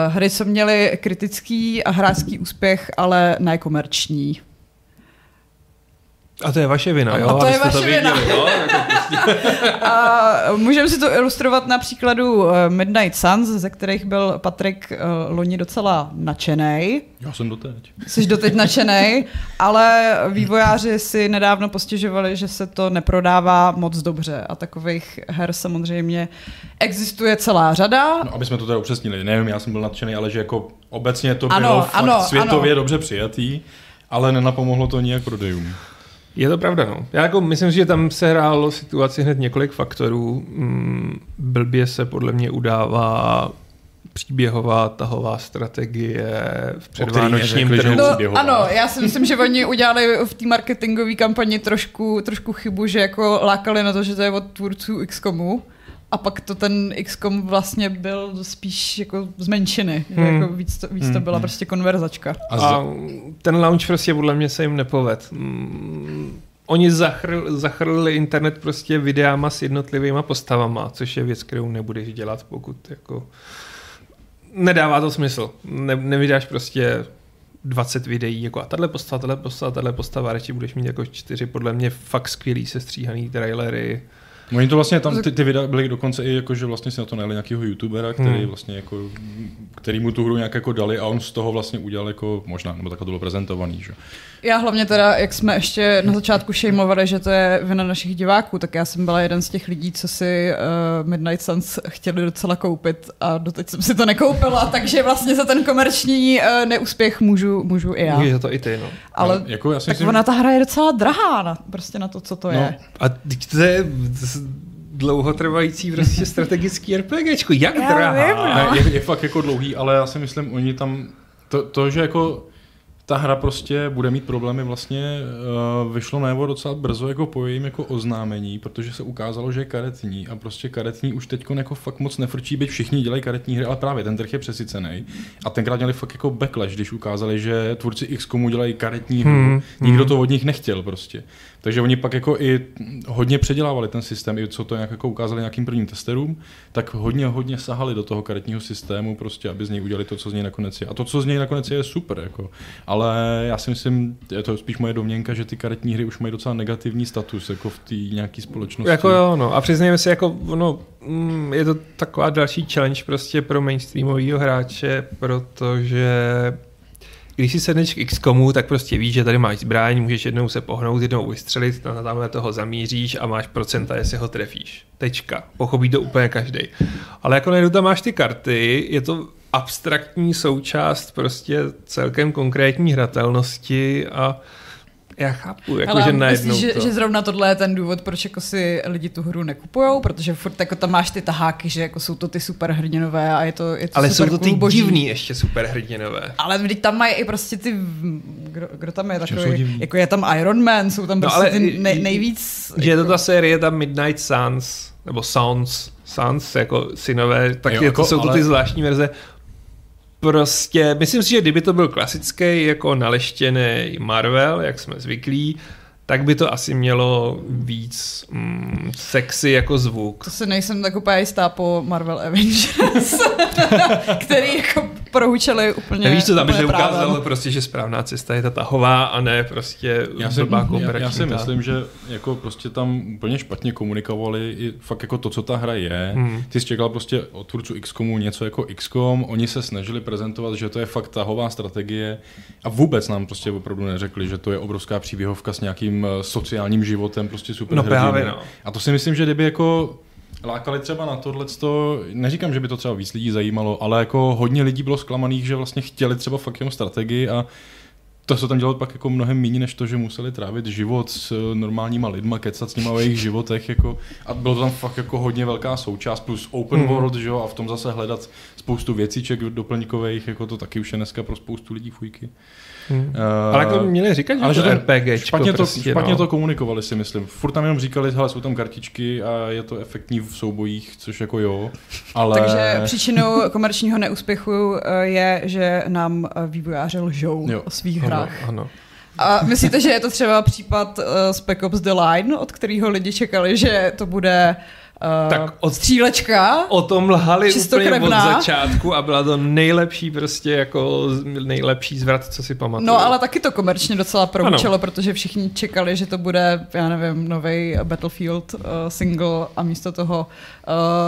hry, co měly kritický a hráčský úspěch, ale ne komerční. A to je vaše vina, A jo? to je vaše vina. věděli, jo? Jako A můžeme si to ilustrovat na příkladu eh, Midnight Suns, ze kterých byl Patrik eh, loni docela nadšený. Já jsem doteď. Jsi doteď nadšený, ale vývojáři si nedávno postěžovali, že se to neprodává moc dobře a takových her samozřejmě existuje celá řada. No, aby jsme to teda upřesnili, nevím, já jsem byl nadšený, ale že jako obecně to Ano, bylo fakt ano, světově ano. dobře přijatý, ale nenapomohlo to nijak prodejům. Je to pravda, no. Já jako myslím, že tam se hrálo situaci hned několik faktorů. Mm, blbě se podle mě udává příběhová tahová strategie v předvánočním trhu. No, příběhová. ano, já si myslím, že oni udělali v té marketingové kampani trošku, trošku chybu, že jako lákali na to, že to je od tvůrců XCOMu. A pak to ten XCOM vlastně byl spíš jako z menšiny. Že Hmm. jako víc, to, víc to Hmm, byla hmm. prostě konverzačka. A, A za, ten launch prostě podle mě se jim nepoved. Mm, Oni zachr, zachrlili internet prostě videama s jednotlivýma postavama, což je věc, kterou nebudeš dělat, pokud jako... Nedává to smysl. Ne, nevydáš prostě 20 videí, jako a tahle postava, tahle postava, tahle postava, radši budeš mít jako čtyři podle mě fakt skvělý sestříhaný trailery. Oni to vlastně tam, ty, ty videa byly dokonce i jako, že vlastně si na to najeli nějakého youtubera, který Hmm. vlastně jako, který mu tu hru nějak jako dali a on z toho vlastně udělal jako, možná, nebo takhle to bylo prezentovaný, že? Já hlavně teda, jak jsme ještě na začátku šejmovali, že to je vina našich diváků, tak já jsem byla jeden z těch lidí, co si uh, Midnight Suns chtěli docela koupit a doteď jsem si to nekoupila, takže vlastně za ten komerční uh, neúspěch můžu, můžu i já. Můžeš za to i ty, no. Ale no, jako já si tak myslím, ona ta hra je docela drahá na, prostě na to, co to No, je. A teď to je dlouhotrvající prostě strategický RPGčko. Jak Já drahá? vím, no. Ne, je, je fakt jako dlouhý, ale já si myslím, oni tam, to, to že jako ta hra prostě bude mít problémy vlastně uh, vyšlo najevo docela brzo jako po jejím jako oznámení, protože se ukázalo, že je karetní a prostě karetní už teď jako fakt moc nefrčí, byť všichni dělají karetní hry, ale právě ten trh je přesycený. A tenkrát měli fakt jako backlash, když ukázali, že tvůrci XCOMu dělají karetní hru. Hmm, Nikdo hmm. to od nich nechtěl prostě. Takže oni pak jako i hodně předělávali ten systém, i co to nějak jako ukázali nějakým prvním testerům, tak hodně, hodně sahali do toho karetního systému, prostě, aby z něj udělali to, co z něj nakonec je. A to, co z něj nakonec je, je super. Jako. Ale já si myslím, je to spíš moje domněnka, že ty karetní hry už mají docela negativní status jako v té nějaké společnosti. Jako jo, no. A přiznejme si, jako, no, mm, je to taková další challenge prostě pro mainstreamového hráče, protože když si sedneš k XCOMu, tak prostě víš, že tady máš zbraň, můžeš jednou se pohnout, jednou vystřelit, na tamhle toho zamíříš a máš procenta, jestli ho trefíš. Tečka. Pochopí to úplně každý. Ale jako najednou tam máš ty karty, je to abstraktní součást prostě celkem konkrétní hratelnosti a já chápu, jako, Ale že myslíš, najednou že, to... že zrovna tohle je ten důvod, proč jako si lidi tu hru nekupujou, protože furt jako tam máš ty taháky, že jako jsou to ty super hrdinové a je to, je to Ale super jsou to ty boží. divný ještě superhrdinové. Ale vždyť tam mají i prostě ty, kdo, kdo tam je takový, jako je tam Iron Man, jsou tam No, prostě ale ty nej, nejvíc... Že je to jako, ta série, ta Midnight Suns, nebo Sons, Sons, jako synové, tak Jo, je jako, to, jsou to ale- ty zvláštní verze. Prostě, myslím si, že kdyby to byl klasický, jako naleštěný Marvel, jak jsme zvyklí, tak by to asi mělo víc mm, sexy jako zvuk. To si nejsem tak úplně jistá po Marvel Avengers, který jako prohučeli úplně Nevíš, co tam, že ukázalo prostě, že správná cesta je ta tahová a ne prostě Já si, blbá já, já si myslím, že jako prostě tam úplně špatně komunikovali i fakt jako to, co ta hra je. Hmm. Ty jsi čekal prostě od tvůrců XCOMu něco jako XCOM, oni se snažili prezentovat, že to je fakt tahová strategie a vůbec nám prostě opravdu neřekli, že to je obrovská příběhovka s nějakým eh, sociálním životem, prostě super No hrdiny. právě, no. A to si myslím, že kdyby jako lákali třeba na tohle, neříkám, že by to třeba víc lidí zajímalo, ale jako hodně lidí bylo zklamaných, že vlastně chtěli třeba fakt jenom strategii a to se tam dělalo pak jako mnohem méně, než to, že museli trávit život s eh, normálníma lidma, kecat s nimi o jejich životech. Jako, a bylo to tam fakt jako hodně velká součást, plus open Mhm. world, že jo, a v tom zase hledat spoustu věcíček doplňkových, jako to taky už je dneska pro spoustu lidí fůjky. Hmm. Uh, Ale jako měli říkat, že, ale to že to RPG. špatně, to, prostě, špatně no. to komunikovali si myslím. Furt tam jenom říkali, hele, jsou tam kartičky a je to efektní v soubojích, což jako jo, ale... Takže příčinou komerčního neúspěchu eh, je, že nám eh, vývojáři lžou Jo. o svých Ano, hrách. ano. A myslíte, že je to třeba případ uh, Spec Ops The Line, od kterého lidi čekali, že to bude uh, Tak od- střílečka? O tom lhali úplně od začátku a byla to nejlepší prostě jako nejlepší zvrat, co si pamatuju. No ale taky to komerčně docela prohučelo, protože všichni čekali, že to bude, já nevím, nový Battlefield uh, single a místo toho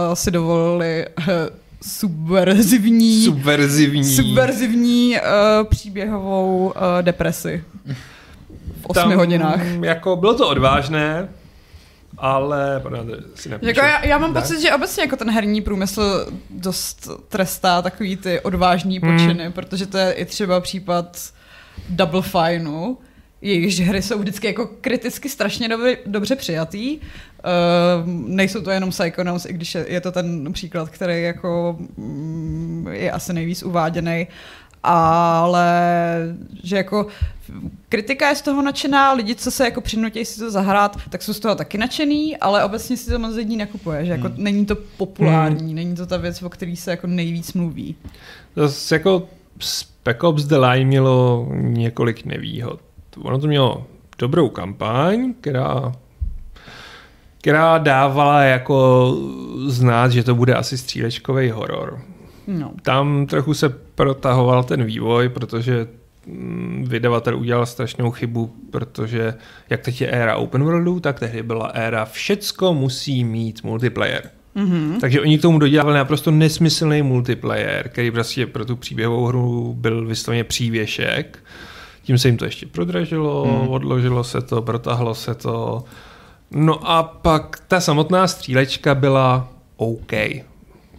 uh, si dovolili uh, subverzivní, Subverzivní. subverzivní uh, příběhovou uh, depresi v osmi hodinách. Jako bylo to odvážné, ale... Pardon, si nepíšu. Jako já, já mám Ne? pocit, že obecně jako ten herní průmysl dost trestá takový ty odvážní Hmm. počiny, protože to je i třeba případ Double Fineu, jejichž hry jsou vždycky jako kriticky strašně dobře, dobře přijatý. Uh, nejsou to jenom Psychonauts, i když je, je to ten příklad, který jako mm, je asi nejvíc uváděný ale že jako kritika je z toho nadšená, lidi, co se jako přinutí si to zahrát, tak jsou z toho taky nadšený, ale obecně si to moc lidí nekupuje, že jako hmm. není to populární, hmm. není to ta věc, o který se jako nejvíc mluví. Zase jako Spec Ops The Line mělo několik nevýhod. Ono to mělo dobrou kampaň, která která dávala jako znát, že to bude asi střílečkový horor. No. Tam trochu se protahoval ten vývoj, protože mm, vydavatel udělal strašnou chybu, protože jak teď je éra open worldu, tak tehdy byla éra všecko musí mít multiplayer. Mm-hmm. Takže oni k tomu dodělali naprosto nesmyslný multiplayer, který prostě pro tu příběhovou hru byl vysloveně přívěšek. Tím se jim to ještě prodražilo, mm. odložilo se to, protahlo se to. No a pak ta samotná střílečka byla OK.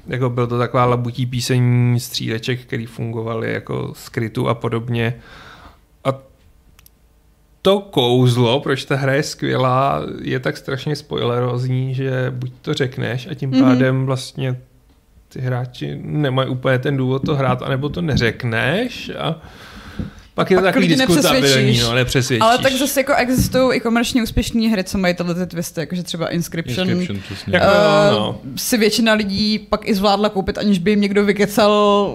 Jako byl to taková labutí píseň stříleček, který fungovaly jako skrytu a podobně. A to kouzlo, proč ta hra je skvělá, je tak strašně spoilerozní, že buď to řekneš a tím mm-hmm. pádem vlastně ty hráči nemají úplně ten důvod to hrát, anebo to neřekneš a pak je to takový diskutabilní, no, nepřesvědčíš. Ale tak zase jako existují i komerčně úspěšné hry, co mají tyhle ty twisty, jakože třeba Inscription. Inscription uh, jako, no. Si většina lidí pak i zvládla koupit, aniž by jim někdo vykecal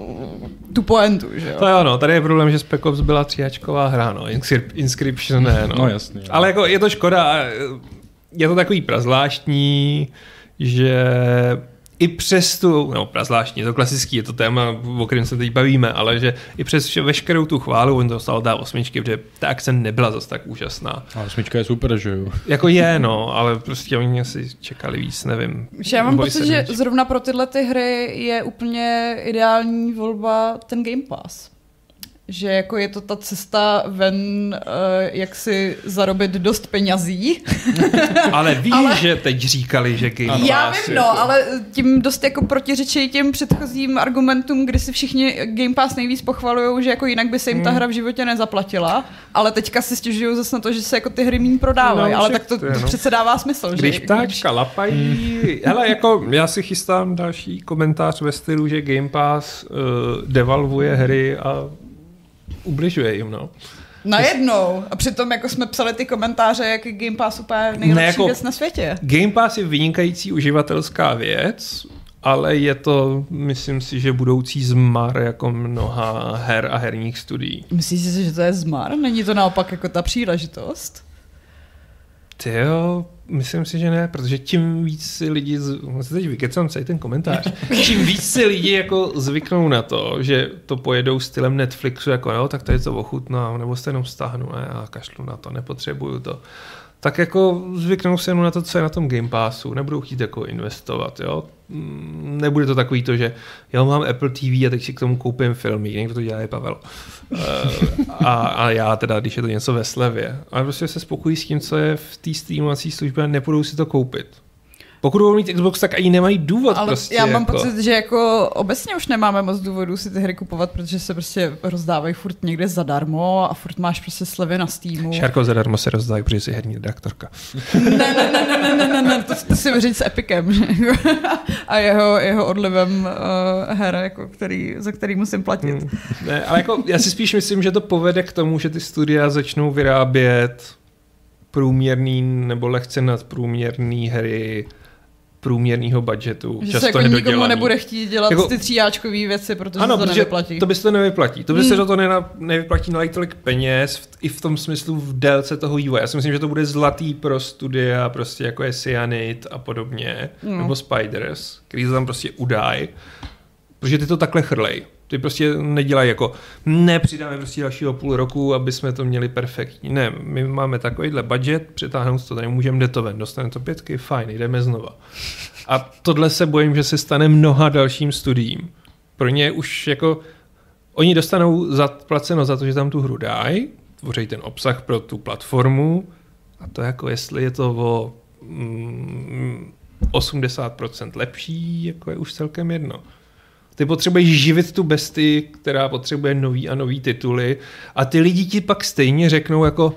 tu poentu, že jo? To jo, no, tady je problém, že Spec Ops byla tříáčková hra, no, Inscription ne, no. no jasný. Jo. Ale jako je to škoda, je to takový prazvláštní, že i přes tu, no zvláštní, to klasický, je to téma, o kterém se teď bavíme, ale že i přes veškerou tu chválu, on to dostal dá osmičky, protože ta akce nebyla zase tak úžasná. A osmička je super, že jo? Jako je, no, ale prostě oni asi čekali víc, nevím. Já mám pocit, že zrovna pro tyhle ty hry je úplně ideální volba ten Game Pass že jako je to ta cesta ven, uh, jak si zarobit dost penězí. ale víš, ale... že teď říkali, že Game Pass... Já vím, no, ale tím dost jako protiřečí těm předchozím argumentům, kdy si všichni Game Pass nejvíc pochvalují, že jako jinak by se jim ta hmm. hra v životě nezaplatila, ale teďka si stěžují zase na to, že se jako ty hry méně prodávají, no, ale tak to, to no. přece dává smysl, Když že? ptáčka lapají... Hele, jako já si chystám další komentář ve stylu, že Game Pass uh, devalvuje hry a ubližuje jim, no. Najednou. A přitom jako jsme psali ty komentáře, jak Game Pass úplně nejlepší ne, jako věc na světě. Game Pass je vynikající uživatelská věc, ale je to, myslím si, že budoucí zmar jako mnoha her a herních studií. Myslíš si, že to je zmar? Není to naopak jako ta příležitost? Ty jo, myslím si, že ne, protože tím víc si lidi, se teď vykecám celý ten komentář, čím víc si lidi jako zvyknou na to, že to pojedou stylem Netflixu, jako jo, tak tady to ochutnám, nebo se jenom stáhnu, ne, a kašlu na to, nepotřebuju to tak jako zvyknou se jenom na to, co je na tom Game Passu, nebudou chtít jako investovat, jo. Mm, nebude to takový to, že já mám Apple TV a teď si k tomu koupím filmy, někdo to dělá je Pavel. Eh, a, a, já teda, když je to něco ve slevě. Ale prostě se spokojí s tím, co je v té streamovací službě a nepůjdou si to koupit pokud budou mít Xbox, tak ani nemají důvod Ale prostě. Já mám jako. pocit, že jako obecně už nemáme moc důvodů si ty hry kupovat, protože se prostě rozdávají furt někde zadarmo a furt máš prostě slevy na Steamu. Šárko zadarmo se rozdávají, protože jsi herní redaktorka. ne, ne, ne, ne, ne, ne, ne, ne to, to si říct s Epikem jako a jeho, jeho odlivem uh, her, jako který, za který musím platit. Hmm. Ne, ale jako já si spíš myslím, že to povede k tomu, že ty studia začnou vyrábět průměrný nebo lehce nadprůměrný hry průměrného budgetu. Že často se jako nikomu nebude chtít dělat jako, ty tříáčkové věci, protože ano, se to nevyplatí. to by se to nevyplatí. To by hmm. se to nena, nevyplatí na tolik peněz v, i v tom smyslu v délce toho vývoje. Já si myslím, že to bude zlatý pro studia, prostě jako je Cyanid a podobně, hmm. nebo Spiders, který se tam prostě udají, protože ty to takhle chrlej. Ty prostě nedělají jako, nepřidáme prostě dalšího půl roku, aby jsme to měli perfektní. Ne, my máme takovýhle budget, přetáhnout to tady můžeme ven, dostaneme to pětky, fajn, jdeme znova. A tohle se bojím, že se stane mnoha dalším studiím. Pro ně už jako, oni dostanou zaplaceno za to, že tam tu hru dají, tvoří ten obsah pro tu platformu a to jako, jestli je to o mm, 80% lepší, jako je už celkem jedno. Ty potřebuješ živit tu bestii, která potřebuje nový a nový tituly a ty lidi ti pak stejně řeknou jako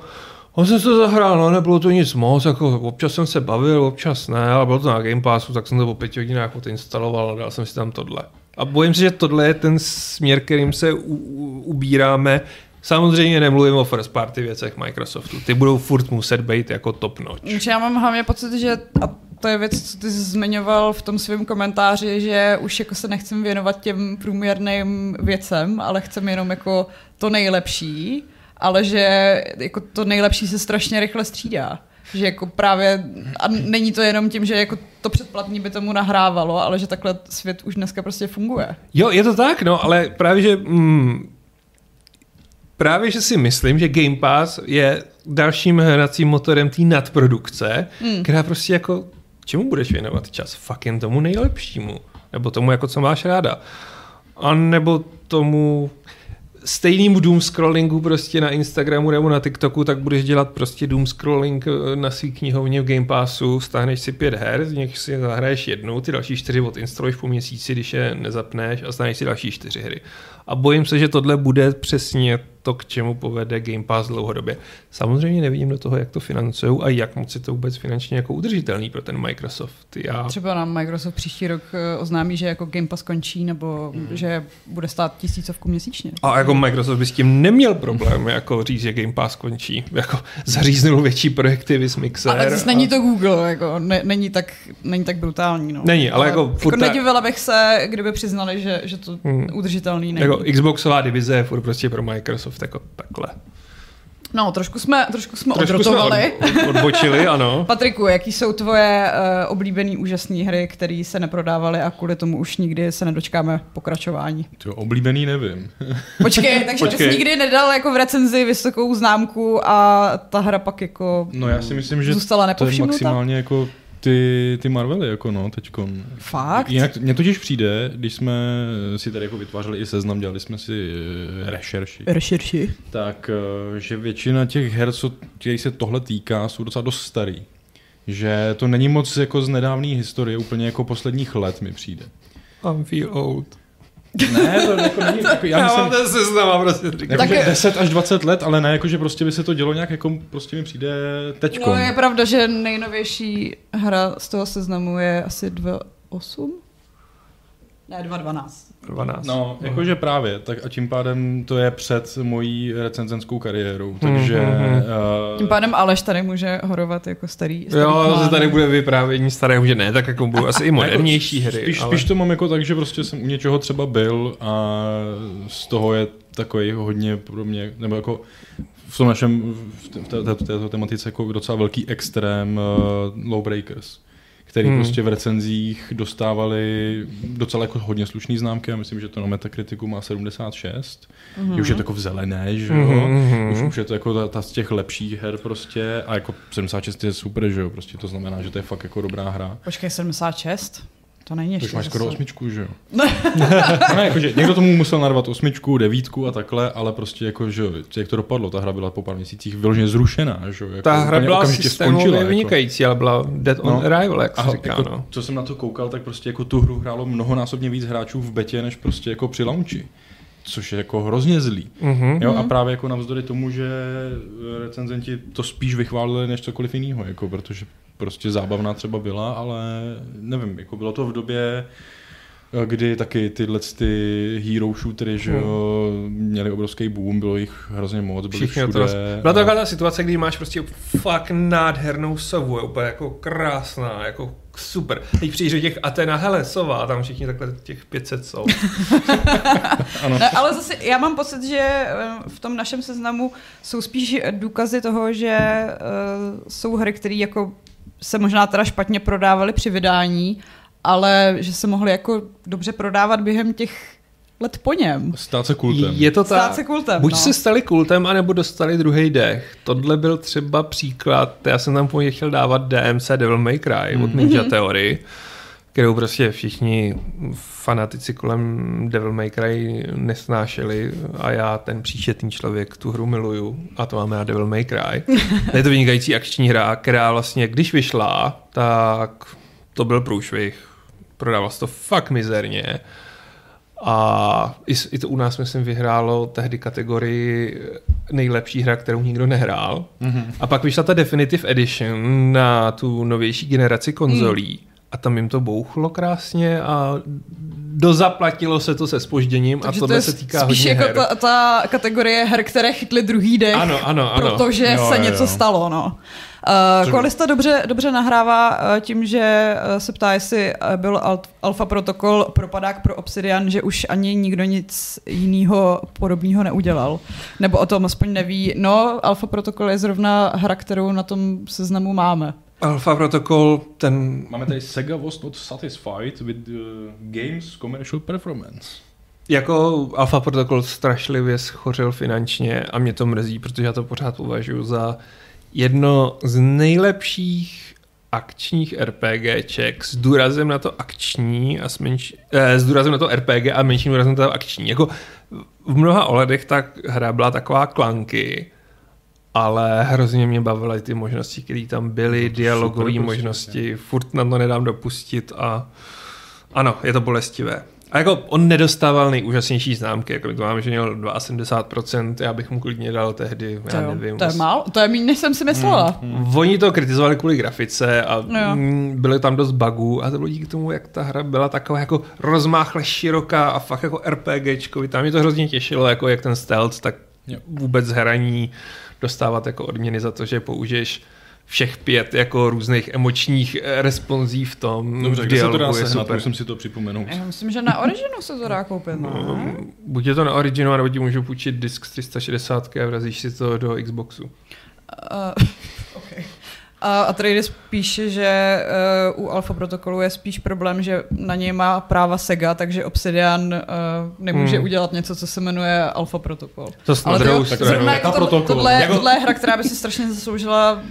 On jsem to zahrál, no nebylo to nic moc, jako občas jsem se bavil, občas ne, ale bylo to na Game Passu, tak jsem to po pěti hodinách odinstaloval a dal jsem si tam tohle. A bojím se, že tohle je ten směr, kterým se u, u, ubíráme. Samozřejmě nemluvím o first party věcech Microsoftu. Ty budou furt muset být jako top notch. Já mám hlavně pocit, že a to je věc, co ty jsi zmiňoval v tom svém komentáři, že už jako se nechcem věnovat těm průměrným věcem, ale chcem jenom jako to nejlepší, ale že jako to nejlepší se strašně rychle střídá. Že jako právě, a není to jenom tím, že jako to předplatní by tomu nahrávalo, ale že takhle svět už dneska prostě funguje. Jo, je to tak, no, ale právě, že mm, právě, že si myslím, že Game Pass je dalším hracím motorem té nadprodukce, hmm. která prostě jako, čemu budeš věnovat čas? Jen tomu nejlepšímu. Nebo tomu, jako co máš ráda. A nebo tomu stejnému doom scrollingu prostě na Instagramu nebo na TikToku, tak budeš dělat prostě doom scrolling eh, na svý knihovně v Game Passu, stáhneš si pět her, z nich si zahraješ jednu, ty další čtyři odinstaluješ po měsíci, když je nezapneš a stáhneš si další čtyři hry. A bojím se, že tohle bude přesně to, k čemu povede Game Pass dlouhodobě. Samozřejmě nevidím do toho, jak to financují a jak moc je to vůbec finančně jako udržitelný pro ten Microsoft. Já... Třeba nám Microsoft příští rok eh, oznámí, že jako Game Pass končí nebo mm. že bude stát tisícovku měsíčně. A jako Microsoft by s tím neměl problém, jako říct, že Game Pass končí. Jako zaříznul větší projekty, s Mixer. Ale zase a... není to Google, jako ne, není, tak, není tak brutální. No. Není, ale, ale jako... Jako nedivila bych se, kdyby přiznali, že, že to hmm. udržitelný není. Jako Xboxová divize je furt prostě pro Microsoft jako takhle. No, trošku jsme, trošku jsme trošku odrotovali. Jsme od, odbočili, ano. Patriku, jaký jsou tvoje uh, oblíbené úžasné hry, které se neprodávaly a kvůli tomu už nikdy se nedočkáme pokračování? To oblíbený nevím. Počkej, takže Počkej. jsi nikdy nedal jako v recenzi vysokou známku a ta hra pak jako No já si myslím, že zůstala to je maximálně jako ty, ty Marvely, jako no, teďko. Fakt? Jinak mně totiž přijde, když jsme si tady jako vytvářeli i seznam, dělali jsme si eh, rešerši. Rešerši. Tak, eh, že většina těch her, co, který se tohle týká, jsou docela dost starý. Že to není moc jako z nedávné historie, úplně jako posledních let mi přijde. I'm feel old. Ne, to jako není, jako, já, já myslím, mám ten seznam prostě říkám. Jako, tak 10 až 20 let, ale ne jako, že prostě by se to dělo nějak, jako prostě mi přijde teďko. No je pravda, že nejnovější hra z toho seznamu je asi 2.8? Ne, 2.12. 12. No, jakože právě, tak a tím pádem to je před mojí recenzenskou kariérou, takže... Mm-hmm. Uh... Tím pádem Aleš tady může horovat jako starý, starý Jo, se tady bude vyprávění staré, že ne, tak jako budou asi i jako modernější jako, hry. Spíš, ale... spíš to mám jako tak, že prostě jsem u něčeho třeba byl a z toho je takový hodně pro mě, nebo jako v tom našem, v této, této tematice jako docela velký extrém uh, Lowbreakers který hmm. prostě v recenzích dostávali docela jako hodně slušný známky. Já myslím, že to na Metakritiku má 76. Hmm. Už je to jako v zelené, že jo? Hmm. Už, už je to jako ta, ta, z těch lepších her prostě. A jako 76 je super, že jo? Prostě to znamená, že to je fakt jako dobrá hra. Počkej, 76? To není ještě. máš skoro osmičku, že jo? no, jakože někdo tomu musel narvat osmičku, devítku a takhle, ale prostě jako, že jak to dopadlo, ta hra byla po pár měsících vyloženě zrušená, že jo? Jako ta hra byla systémově jako. vynikající, ale byla dead on no. arrival, jak se říká, jako, no. Co jsem na to koukal, tak prostě jako tu hru hrálo mnohonásobně víc hráčů v betě, než prostě jako při launchi což je jako hrozně zlý. Mm-hmm. Jo, a právě jako navzdory tomu, že recenzenti to spíš vychválili než cokoliv jiného, jako protože prostě zábavná třeba byla, ale nevím, jako bylo to v době, kdy taky tyhle ty hero shootery, že jo, měli obrovský boom, bylo jich hrozně moc, byly Všichni všude. To byla to taková ta situace, kdy máš prostě fakt nádhernou sovu, je úplně jako krásná, jako super. Teď přijdeš do těch Atena, hele, sova, tam všichni takhle těch 500 jsou. ano. No, ale zase já mám pocit, že eh, v tom našem seznamu jsou spíš důkazy toho, že uh, jsou hry, které jako se možná teda špatně prodávaly při vydání, ale že se mohly jako dobře prodávat během těch let po něm. Stát se kultem. Je to tak. Stát se kultem, Buď no. se stali kultem, anebo dostali druhý dech. Tohle byl třeba příklad, já jsem tam po chtěl dávat DMC Devil May Cry mm. od Ninja mm-hmm. Theory, kterou prostě všichni fanatici kolem Devil May Cry nesnášeli a já ten příšetný člověk tu hru miluju a to máme na Devil May Cry. je to vynikající akční hra, která vlastně, když vyšla, tak to byl průšvih. Prodával se to fakt mizerně A i, i to u nás, myslím, vyhrálo tehdy kategorii nejlepší hra, kterou nikdo nehrál. Mm-hmm. A pak vyšla ta Definitive Edition na tu novější generaci konzolí. Mm. A tam jim to bouchlo krásně a dozaplatilo se to se spožděním a tohle se týká spíš hodně jako her. Ta, ta kategorie her, které chytly druhý dech, Ano, ano, ano. protože Jo, se jo, něco jo. stalo. No. Uh, Kolista dobře, dobře nahrává uh, tím, že uh, se ptá, jestli uh, byl al- Alpha Protocol propadák pro Obsidian, že už ani nikdo nic jiného podobného neudělal. Nebo o tom aspoň neví. No, Alpha Protocol je zrovna hra, kterou na tom seznamu máme. Alpha Protocol, ten Máme tady Sega was not satisfied with the game's commercial performance. jako Alpha Protocol strašlivě schořil finančně a mě to mrzí, protože já to pořád považuji za jedno z nejlepších akčních RPGček s důrazem na to akční a s, menš, eh, s důrazem na to RPG a menším důrazem na to akční. Jako v mnoha ohledech ta hra byla taková klanky, ale hrozně mě bavily ty možnosti, které tam byly, No to dialogové super prostě, možnosti, furt na to nedám dopustit a ano, je to bolestivé. A jako on nedostával nejúžasnější známky, jako to máme, že měl 72%, já bych mu klidně dal tehdy, To, já jo, nevím. to je málo, to je méně, než jsem si myslela. Hmm. Oni to kritizovali kvůli grafice a No jo. byly tam dost bugů a to bylo díky tomu, jak ta hra byla taková jako rozmáchle široká a fakt jako RPGčko. Tam mě to hrozně těšilo, jako jak ten stealth, tak Jo. vůbec hraní dostávat jako odměny za to, že použiješ všech pět jako různých emočních eh, responsí v tom Dobře, v kde se to dá sehnat, super. musím si to připomenout. Já myslím, že na Originu se to dá koupit. No. Um, Buď je to na Originu, nebo ti můžu půjčit disk z 360 a vrazíš si to do Xboxu. Uh. A Atreides píše, že uh, u Alpha Protokolu je spíš problém, že na něj má práva Sega, takže Obsidian uh, nemůže Hmm. udělat něco, co se jmenuje Alpha Protocol. To s Ale druhou to, stranu. jako to, tohle, Jako- tohle je hra, která by si strašně zasloužila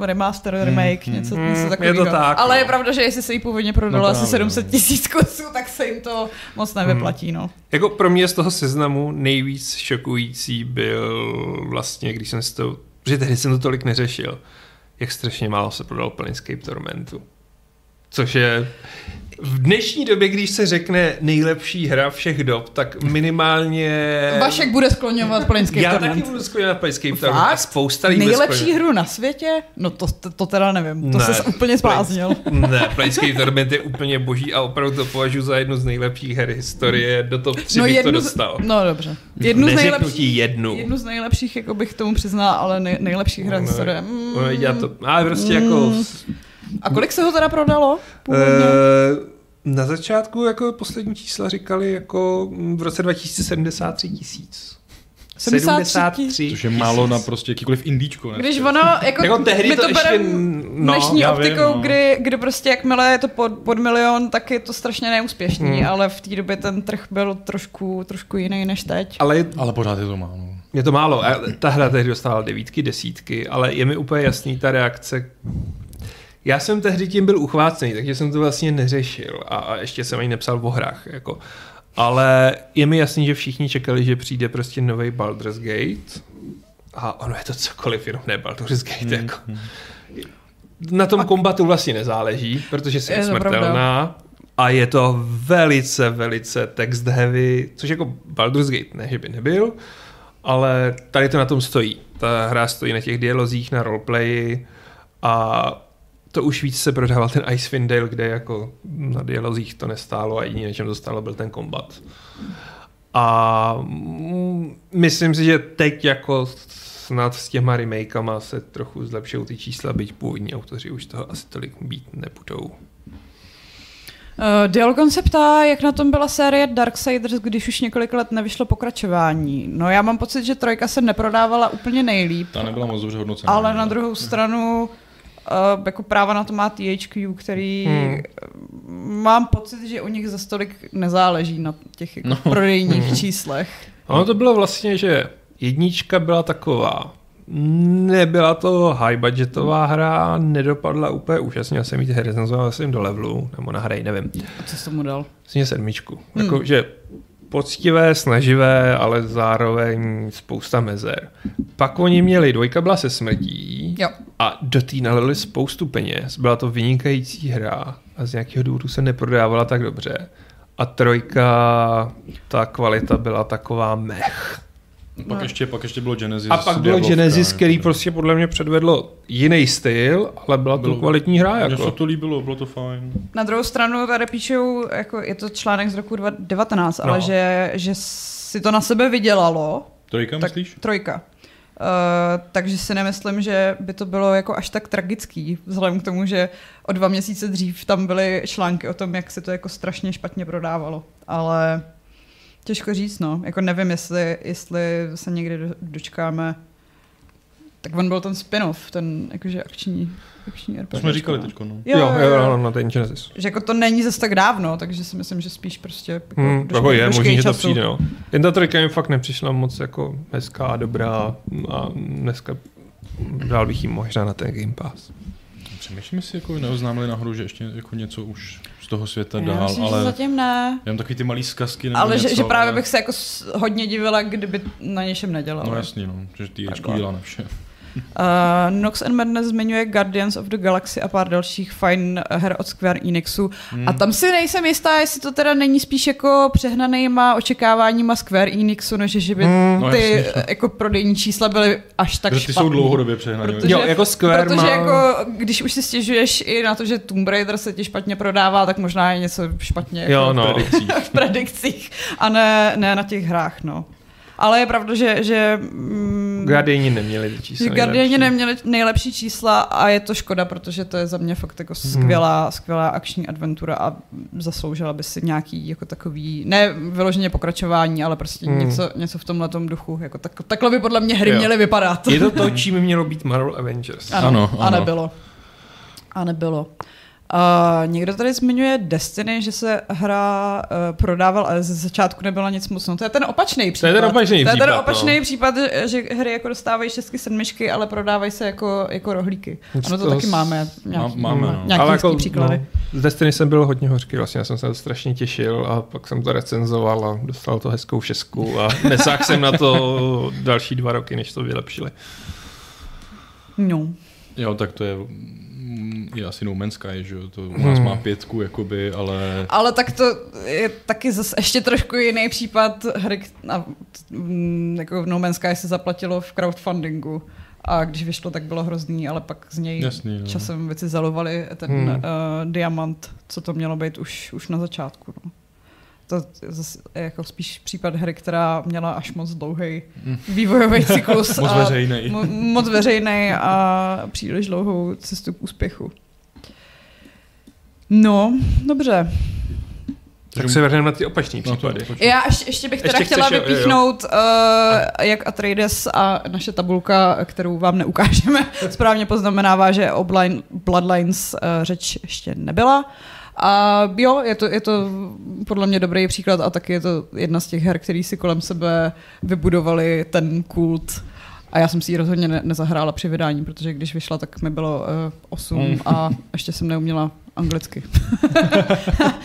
remaster, remake, hmm. něco, Hmm, něco je takového. to tak, Ale no. je pravda, že jestli se jí původně prodalo No asi právě, 700 no. tisíc kusů, tak se jim to moc nevyplatí. No. Jako pro mě z toho seznamu nejvíc šokující byl vlastně, když jsem si to, protože tehdy jsem to tolik neřešil, jak strašně málo se prodal Planescape Tormentu. Což je v dnešní době, když se řekne nejlepší hra všech dob, tak minimálně... Vašek bude skloňovat Planescape Já Torment. taky budu skloňovat Planescape? Torment a spousta lidí Nejlepší skloňovat. hru na světě? No to, to, to teda nevím, to Ne. se úplně spláznil. Ne, Planescape Torment je úplně boží a opravdu to považuji za jednu z nejlepších her historie. Do top 3 bych to z- dostal. no dobře. Jednu z, Neřeknu ti nejlepších, jednu. jednu z nejlepších, jako bych tomu přiznala, ale nej, nejlepší hra No, historie. No, Mm. já to, ale prostě jako... Mm. A kolik se ho teda prodalo? původně? Eh, na začátku jako poslední čísla říkali jako mm, v roce 2073 tisíc. 73 Což je málo na prostě jakýkoliv indíčko. Ne? Když ono, jako, Jako tehdy my to to ještě, bereme no, dnešní já vím, optikou, no. kdy, kdy prostě jakmile je to pod, pod milion, tak je to strašně neúspěšný, Hmm. ale v té době ten trh byl trošku, trošku jiný než teď. Ale Ale pořád je to málo. je to málo. A Ta hra tehdy dostala devítky, desítky, ale je mi úplně jasný ta reakce. Já jsem tehdy tím byl uchvácený, takže jsem to vlastně neřešil a, a ještě jsem ani nepsal o hrách. Jako. Ale je mi jasný, že všichni čekali, že přijde prostě nový Baldur's Gate a ono je to cokoliv, jenom ne Baldur's Gate. Hmm, Jako. Na tom kombatu vlastně nezáleží, protože si Je smrtelná a je to velice, velice text heavy, což jako Baldur's Gate ne, že by nebyl, ale tady to na tom stojí. Ta hra stojí na těch dialozích, na roleplayi a to už víc se prodával ten Icewind Dale, kde jako na dialozích to nestálo a jediný, na čem to stálo, byl ten kombat. A mm, myslím si, že teď jako snad s těma remakeama se trochu zlepšou ty čísla, byť původní autoři už toho asi tolik být nebudou. Uh, Dialgon se ptá, jak na tom byla série Darksiders, když už několik let nevyšlo pokračování. No já mám pocit, že trojka se neprodávala úplně nejlíp, Ta nebyla moc dobře hodnocena. ale na druhou stranu uh, jako práva na to má THQ, který Hmm. hmm. mám pocit, že u nich za stolik nezáleží na těch jako No. prodejních Hmm. číslech. Ono to bylo vlastně, že jednička byla taková, nebyla to high budgetová hra, nedopadla úplně úžasně, já jsem ji recenzoval jsem do levelu, nebo na hry, nevím. A co jsi tomu dal? Vlastně sedmičku. Hmm. Jako, že poctivé, snaživé, ale zároveň spousta mezer. Pak oni měli, dvojka byla se smrtí Jo. a do té nalili spoustu peněz. Byla to vynikající hra a z nějakého důvodu se neprodávala tak dobře. A trojka, ta kvalita byla taková mech. Pak, ještě, pak ještě bylo Genesis. A pak bylo Diablovka, Genesis, který jako- prostě podle mě předvedlo jiný styl, ale byla to Bylo- kvalitní hra. Mně se Jako. to líbilo, bylo to fajn. Na druhou stranu tady píšou, jako je to článek z roku 2019, ale No. že, že si to na sebe vydělalo, Trojka, tak myslíš? trojka. Uh, takže si nemyslím, že by to bylo jako až tak tragický, vzhledem k tomu, že o dva měsíce dřív tam byly články o tom, jak se to jako strašně špatně prodávalo. Ale těžko říct, no. Jako nevím, jestli, jestli se někdy do- dočkáme. Tak on byl ten spin-off, ten jakože akční, akční RPG. To jsme říkali teď, no. Jo, jo, jo, jo, no, ten Genesis. Že jako to není zase tak dávno, takže si myslím, že spíš prostě jako Hmm, doškej- jako je možný, že to přijde. No. Jen ta trojka mi fakt nepřišla moc jako hezká dobrá a dneska dál bych jí hrát na ten Game Pass. Přemýšlím, jestli jako neoznámili nahoru, že ještě jako něco už z toho světa Já dál, myslím, že ale zatím ne. já mám takový ty malý zkazky nebo Ale něco, že, že právě ale... bych se jako hodně divila, kdyby na něčem nedělala. No jasný, no, že ty dělá na vše. Uh, Nox and Madness zmiňuje Guardians of the Galaxy a pár dalších fajn her od Square Enixu. Hmm. A tam si nejsem jistá, jestli to teda není spíš jako přehnanýma očekáváníma Square Enixu, než že by Hmm. No, ty jasně. jako prodejní čísla byly až tak Protože ty špatný. jsou dlouhodobě přehnané. Protože- Jo, jako Square Protože má... jako, když už si stěžuješ i na to, že Tomb Raider se ti špatně prodává, tak možná je něco špatně jako Jo, no. predikcí. v predikcích a ne, ne na těch hrách, no. Ale je pravda, že, že, mm, Guardiani neměli ty čísla že Guardiani nejlepší. neměli nejlepší čísla a je to škoda, protože to je za mě fakt jako skvělá, skvělá akční adventura a zasloužila by si nějaký jako takový, ne vyloženě pokračování, ale prostě Hmm. něco, něco v tomhle duchu. Jako tak, takhle by podle mě hry Jo. měly vypadat. Je to to, čím mělo být Marvel Avengers. Ano, Ano, A ano. nebylo. A nebylo. Uh, někdo tady zmiňuje Destiny, že se hra uh, prodával, ale ze začátku nebyla nic moc. No, to je ten opačný případ. je ten opačný to je ten případ, opačný no. případ, že, že hry jako dostávají šestky, sedmičky, ale prodávají se jako, jako rohlíky. Ano, to To taky s- máme. Nějaký, máme, no. nějaký Ale jako, příklady. No, z Destiny jsem byl hodně hořký, vlastně já jsem se to strašně těšil a pak jsem to recenzoval a dostal to hezkou šestku a nesáhl jsem na to další dva roky, než to vylepšili. No. Jo, tak to je, je asi No Man's Sky, že jo, to u nás Hmm. má pětku, jakoby, ale Ale tak to je taky zase ještě trošku jiný případ hry, k- a, mm, jako No Man's Sky se zaplatilo v crowdfundingu a když vyšlo, tak bylo hrozný, ale pak z něj Jasný, no. časem věci zalovali ten Hmm. hmm. uh, diamant, co to mělo být už, už na začátku. No. To je zase jako spíš případ hry, která měla až moc dlouhý Hmm. vývojový cyklus. moc a veřejnej. mo- moc veřejný a příliš dlouhou cestu k úspěchu. No, dobře. Tak se vrhneme na ty opačné No to- případy. Já ještě, ještě bych teda Ještě chtěla chceš, jo, jo, jo. vypíchnout, uh, jak Atreides a naše tabulka, kterou vám neukážeme, správně poznamenává, že o Blind, Bloodlines uh, řeč ještě nebyla. A jo, je to, je to podle mě dobrý příklad a taky je to jedna z těch her, který si kolem sebe vybudovali ten kult. A já jsem si ji rozhodně ne- nezahrála při vydání, protože když vyšla, tak mi bylo uh, 8 Mm. a ještě jsem neuměla anglicky.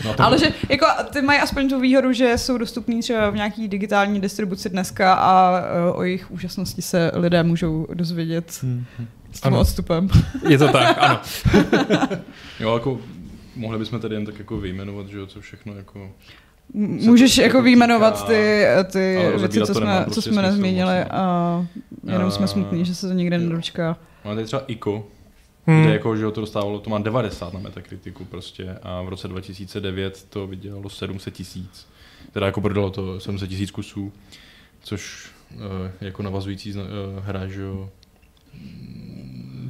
No, Ale že jako ty mají aspoň tu výhodu, že jsou dostupní třeba v nějaký digitální distribuci dneska a uh, o jejich úžasnosti se lidé můžou dozvědět hm. s tím Ano. odstupem. Je to tak, ano. Jo, jako mohli bychom tady jen tak jako vyjmenovat, že jo, co všechno jako... Můžeš jako jako vyjmenovat ty, ty ale věci, co jsme, nemá co prostě jsme nezmínili no. a jenom jsme smutní, že se to nikde nedočká. Máme tady třeba ICO, Hmm. kde jako, že jo, to dostávalo, to má 90 na Metakritiku prostě a v roce 2009 to vydělalo 700 tisíc. Teda jako prodalo to 700 tisíc kusů, což uh, jako navazující uh, hra, že jo.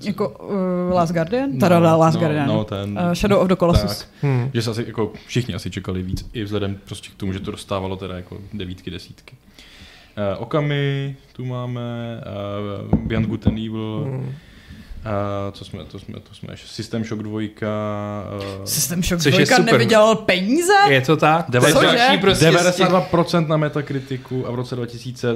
Co- Jako uh, Last Guardian? No, Teda Last no, Guardian. no, ten- uh, Shadow of the Colossus. Tak. Hmm. Že se asi, jako všichni asi čekali víc, i vzhledem prostě k tomu, že to dostávalo teda jako devítky, desítky. Uh, Okami, tu máme, uh, Beyond Good and Evil, Hmm. uh, co jsme, to jsme, to jsme ještě, System Shock 2, uh, System Shock Což je 2 super. nevydělal peníze? Je to tak? To je Cože? další prostě z těch- 92% na Metakritiku a v roce 2000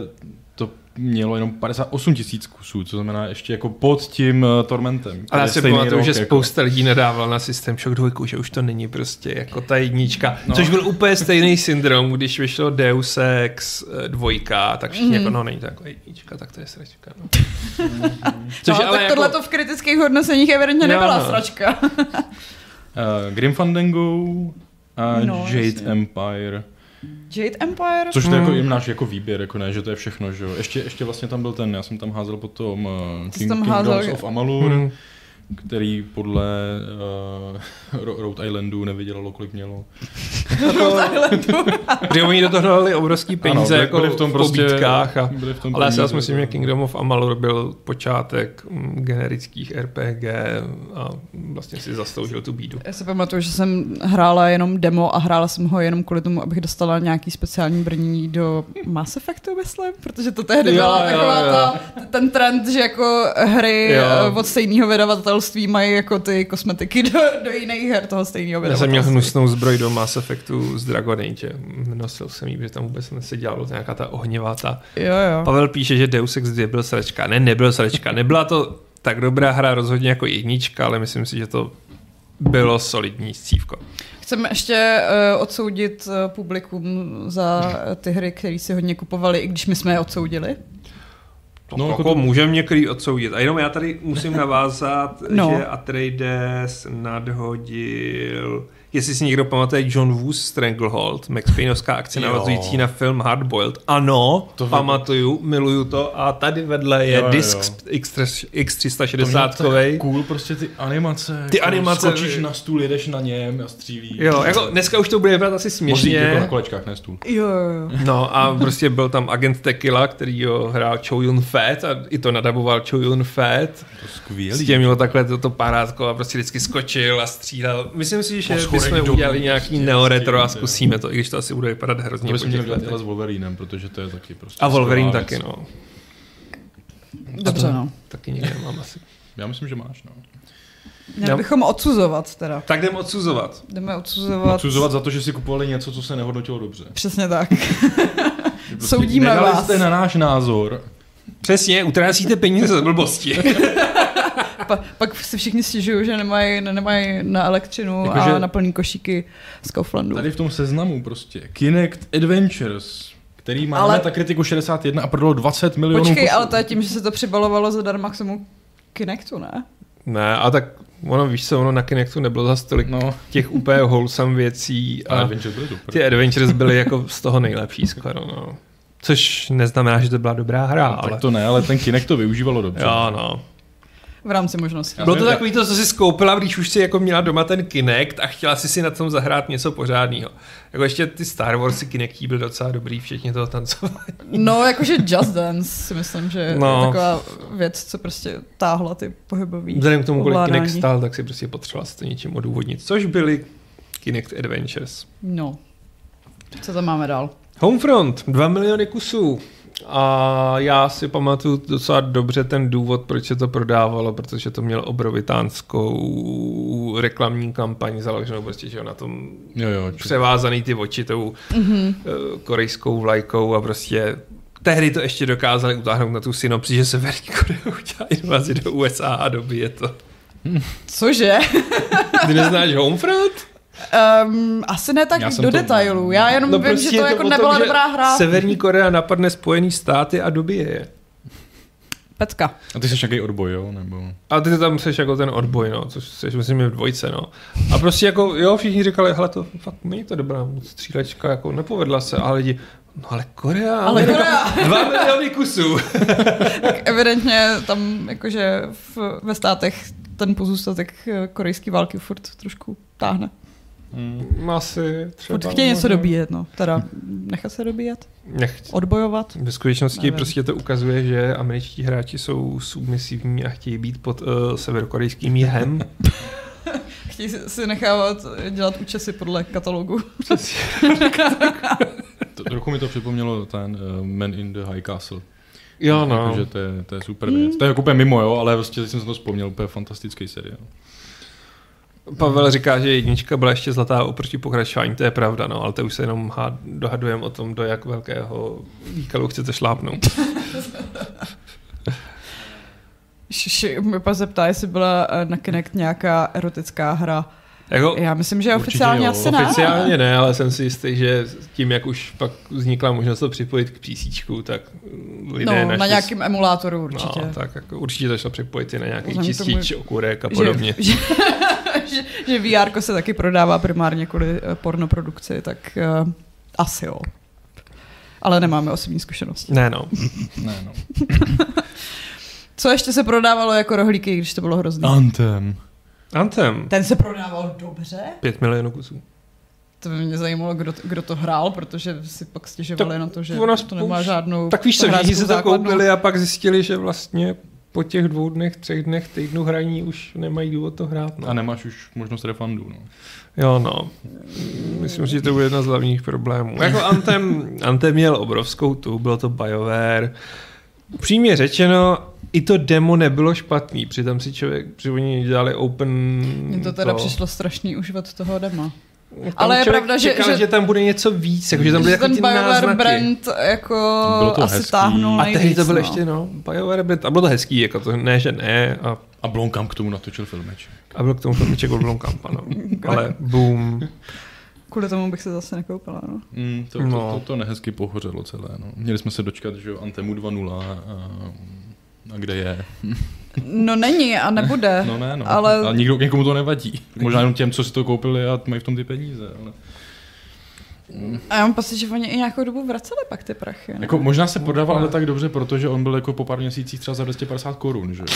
to mělo jenom 58 tisíc kusů, co znamená ještě jako pod tím uh, Tormentem. Ale já si pamatuju, že jako. spousta lidí nedával na System Shock 2, že už to není prostě jako ta jednička. No. No. Což byl úplně stejný syndrom, když vyšlo Deus Ex eh, dvojka, tak všichni mm. jako, no není to jako jednička, tak to je sračka. No. Což no, tak tohle to v kritických hodnoceních evidentně nebyla no. sračka. Uh, Grim Fandango, A No, Jade jasně. Empire. Jade Empire? Což to je jako Hmm. jim náš jako výběr, jako ne, že to je všechno, že jo. Ještě, ještě vlastně tam byl ten, já jsem tam házel potom uh, King, tam Kingdoms házel- of Amalur, Hmm. Který podle uh, Rhode Islandu nevydělalo, kolik mělo. Protože oni do toho dali obrovský peníze byli- jako byli v tom v prostě- pobídkách a byli v tom ale já si peníze, myslím, jo. že Kingdom of Amalur byl počátek mm, generických RPG a vlastně si zasloužil tu bídu. Já si pamatuju, že jsem hrála jenom demo a hrála jsem ho jenom kvůli tomu, abych dostala nějaký speciální brnění do Mass Effectu, myslím, protože to tehdy byla taková jo. ta, ten trend, že jako hry Jo. eh, od stejného vydavatelství mají jako ty kosmetiky do, do jiných her toho stejného Já jsem měl hnusnou zbroj do Mass Effectu z Dragon Age. Nosil jsem ji, protože tam vůbec neseděla nějaká ta ohnivá ta. Jo, jo. Pavel píše, že Deus Ex 2 byl sračka. Ne, nebyl sračka. Nebyla to tak dobrá hra rozhodně jako jednička, ale myslím si, že to bylo solidní scívko. Chceme ještě uh, odsoudit uh, publikum za eh, ty hry, které si hodně kupovali, i když my jsme je odsoudili. No, No, jako to... můžeme některý odsoudit. A jenom já tady musím navázat, no. že Atreides nadhodil, jestli si někdo pamatuje John Woos Stranglehold, Max Payneovská akce navazující na film Hardboiled. Ano, To pamatuju, miluju to a tady vedle je Jo, jo, disk jo. X3, To mělo X360 tak cool, prostě ty animace. Ty animace- Skočíš na stůl, jedeš na něm a střílíš. Jo, jako dneska už to bude vypadat asi směšně. jako na kolečkách, ne stůl. Jo, jo, jo. No a prostě byl tam agent Tequila, který ho hrál Chow Yun Fat a i to nadaboval Chow Yun Fat. To S skvělý. tím mělo takhle toto parádko a prostě vždycky skočil a střílel. Myslím si, že Dolů udělali nějaký prostě, neoretro a zkusíme to, i když to asi bude vypadat hrozně To bychom měli dělat s Wolverinem, protože to je taky prostě A Wolverine taky, no. Dobře, no. Taky někde mám asi. Já myslím, že máš, no. Měli bychom odsuzovat teda. Tak jdem odsuzovat. Jdeme odsuzovat. Odsuzovat za to, že si kupovali něco, co se nehodnotilo dobře. Přesně tak. Prostě Soudíme nedali vás. jste na náš názor. Přesně, utrácíte peníze za blbosti. Pa, pak si všichni stěžují, že nemají, nemají na elektřinu Jakože- a na plný košíky z Kauflandu. Tady v tom seznamu prostě. Kinect Adventures, který má Ale- kritiku 61 a prodalo 20 milionů Počkej, kusů. ale to je tím, že se to přibalovalo zadarma k tomu Kinectu, ne? ne, a tak ono, víš co, ono na Kinectu nebylo za tolik No, těch úplně wholesome věcí a a Adventures byly super. ty Adventures byly jako z toho nejlepší skoro, no. Což neznamená, že to byla dobrá hra, No, ale... tak to ne, ale ten Kinect to využívalo dobře. Jo, no. V rámci možností. Bylo to takový to, co si skoupila, když už si jako měla doma ten Kinect a chtěla si si na tom zahrát něco pořádného. Jako ještě ty Star Warsy Kinectí byl docela dobrý, včetně toho tancování. No, jakože Just Dance si myslím, že no. Je taková věc, co prostě táhla ty pohybový Vzhledem k tomu, kolik ovládání. Kinect stál, tak si prostě potřebovala si to něčím odůvodnit. Což byly Kinect Adventures. No. Co tam máme dál? Homefront, 2 miliony kusů. A já si pamatuju docela dobře ten důvod, proč se to prodávalo, protože to mělo obrovitánskou reklamní kampaň založenou prostě, že jo, na tom Jo, jo. či- převázaný ty oči tou mm-hmm. korejskou vlajkou a prostě tehdy to ještě dokázali utáhnout na tu synopsi, že Severní Korea udělá invazi do USA a dobije to. Cože? Ty neznáš Homefront? Um, asi ne tak do to- detailů. Já jenom no vím, že to je jako o nebyla že dobrá hra. Severní Korea napadne Spojený státy a dobije je. Pecka. A ty jsi nějaký odboj, jo? Nebo... A ty tam jsi jako ten odboj, no, což jsi, myslím, v dvojce, no. A prostě jako, jo, všichni říkali, hele, to fakt není to dobrá střílečka, jako nepovedla se, ale lidi, no ale Korea, Ale Korea. dva miliony kusů. Tak evidentně tam jakože v, ve státech ten pozůstatek eh, korejské války furt trošku táhne. Mm, Asi třeba. Furt chtějí něco možná. dobíjet, no. Teda nechat se dobíjet, Nechci. odbojovat. Ve skutečnosti Nevím. prostě to ukazuje, že američtí hráči jsou submisivní a chtějí být pod uh, severokorejským jihem. Chtějí si- nechávat dělat účesy podle katalogu. To, trochu mi to připomnělo ten uh, Man in the High Castle. jo, no. Jakože to je, to je super věc. To je jako úplně mimo, jo, ale prostě teď jsem si to vzpomněl, úplně fantastický seriál. Pavel říká, že jednička byla ještě zlatá oproti pokračování, to je pravda, no, ale to už se jenom dohadujeme o tom, do jak velkého výkalu chcete šlápnout. Šiši, mě pak zeptá, jestli byla eh, na Kinect nějaká erotická hra. Jako, Já myslím, že oficiálně jo. asi ne. Oficiálně ne, ale jsem si jistý, že tím, jak už pak vznikla možnost to připojit k PC, tak lidé No, našli... na nějakém emulátoru určitě. No, tak jako určitě to šlo připojit i na nějaký tomu, čistič, okurek a podobně. Že, že, že VR se taky prodává primárně kvůli eh, pornoprodukci, tak uh, asi jo. Ale nemáme osobní zkušenosti. Ne, no. Ne, no. Co ještě se prodávalo jako rohlíky, když to bylo hrozné? Anthem. Anthem. Ten se prodával dobře? Pět milionů kusů. To by mě zajímalo, kdo, kdo to hrál, protože si pak stěžovali Tak na to, že ona to nemá žádnou Tak víš co, všichni si to koupili a pak zjistili, že vlastně po těch dvou dnech, třech dnech, týdnu hraní už nemají důvod to hrát. No. A nemáš už možnost refundu, no. Jo, no. Myslím, že to bude jedna z hlavních problémů. Jako Anthem, Anthem měl obrovskou tu, bylo to BioWare. Upřímně řečeno, i to demo nebylo špatný, přitom si člověk, protože oni dělali open... Mně to teda přišlo strašný už od toho dema. Tam Ale je pravda, že- čekal, že- že, tam bude něco víc, jako, že tam Že jako ten ty BioWare náznaky. brand jako Bylo to asi hezký. táhnul A tehdy to bylo no. ještě, no, BioWare brand, a bylo to hezký, jako to ne, že ne, a, A Blomkamp k tomu natočil filmeč. a byl k tomu filmiček od Blomkampa, no. Ale boom. Kvůli tomu bych se zase nekoupila, no. Mm, to, No. to, to, to nehezky pohořelo celé. No. Měli jsme se dočkat, že jo, Antemu 2.0 a, a kde je. No není a nebude. No ne, no. Ale- Ale... A nikdo, někomu to nevadí. Možná jenom těm, co si to koupili a mají v tom ty peníze. Ale... A já mám pocit, že oni i nějakou dobu vraceli pak ty prachy. Ne? Jako, možná se prodával ale tak dobře, protože on byl jako po pár měsících třeba za 250 korun, že jo.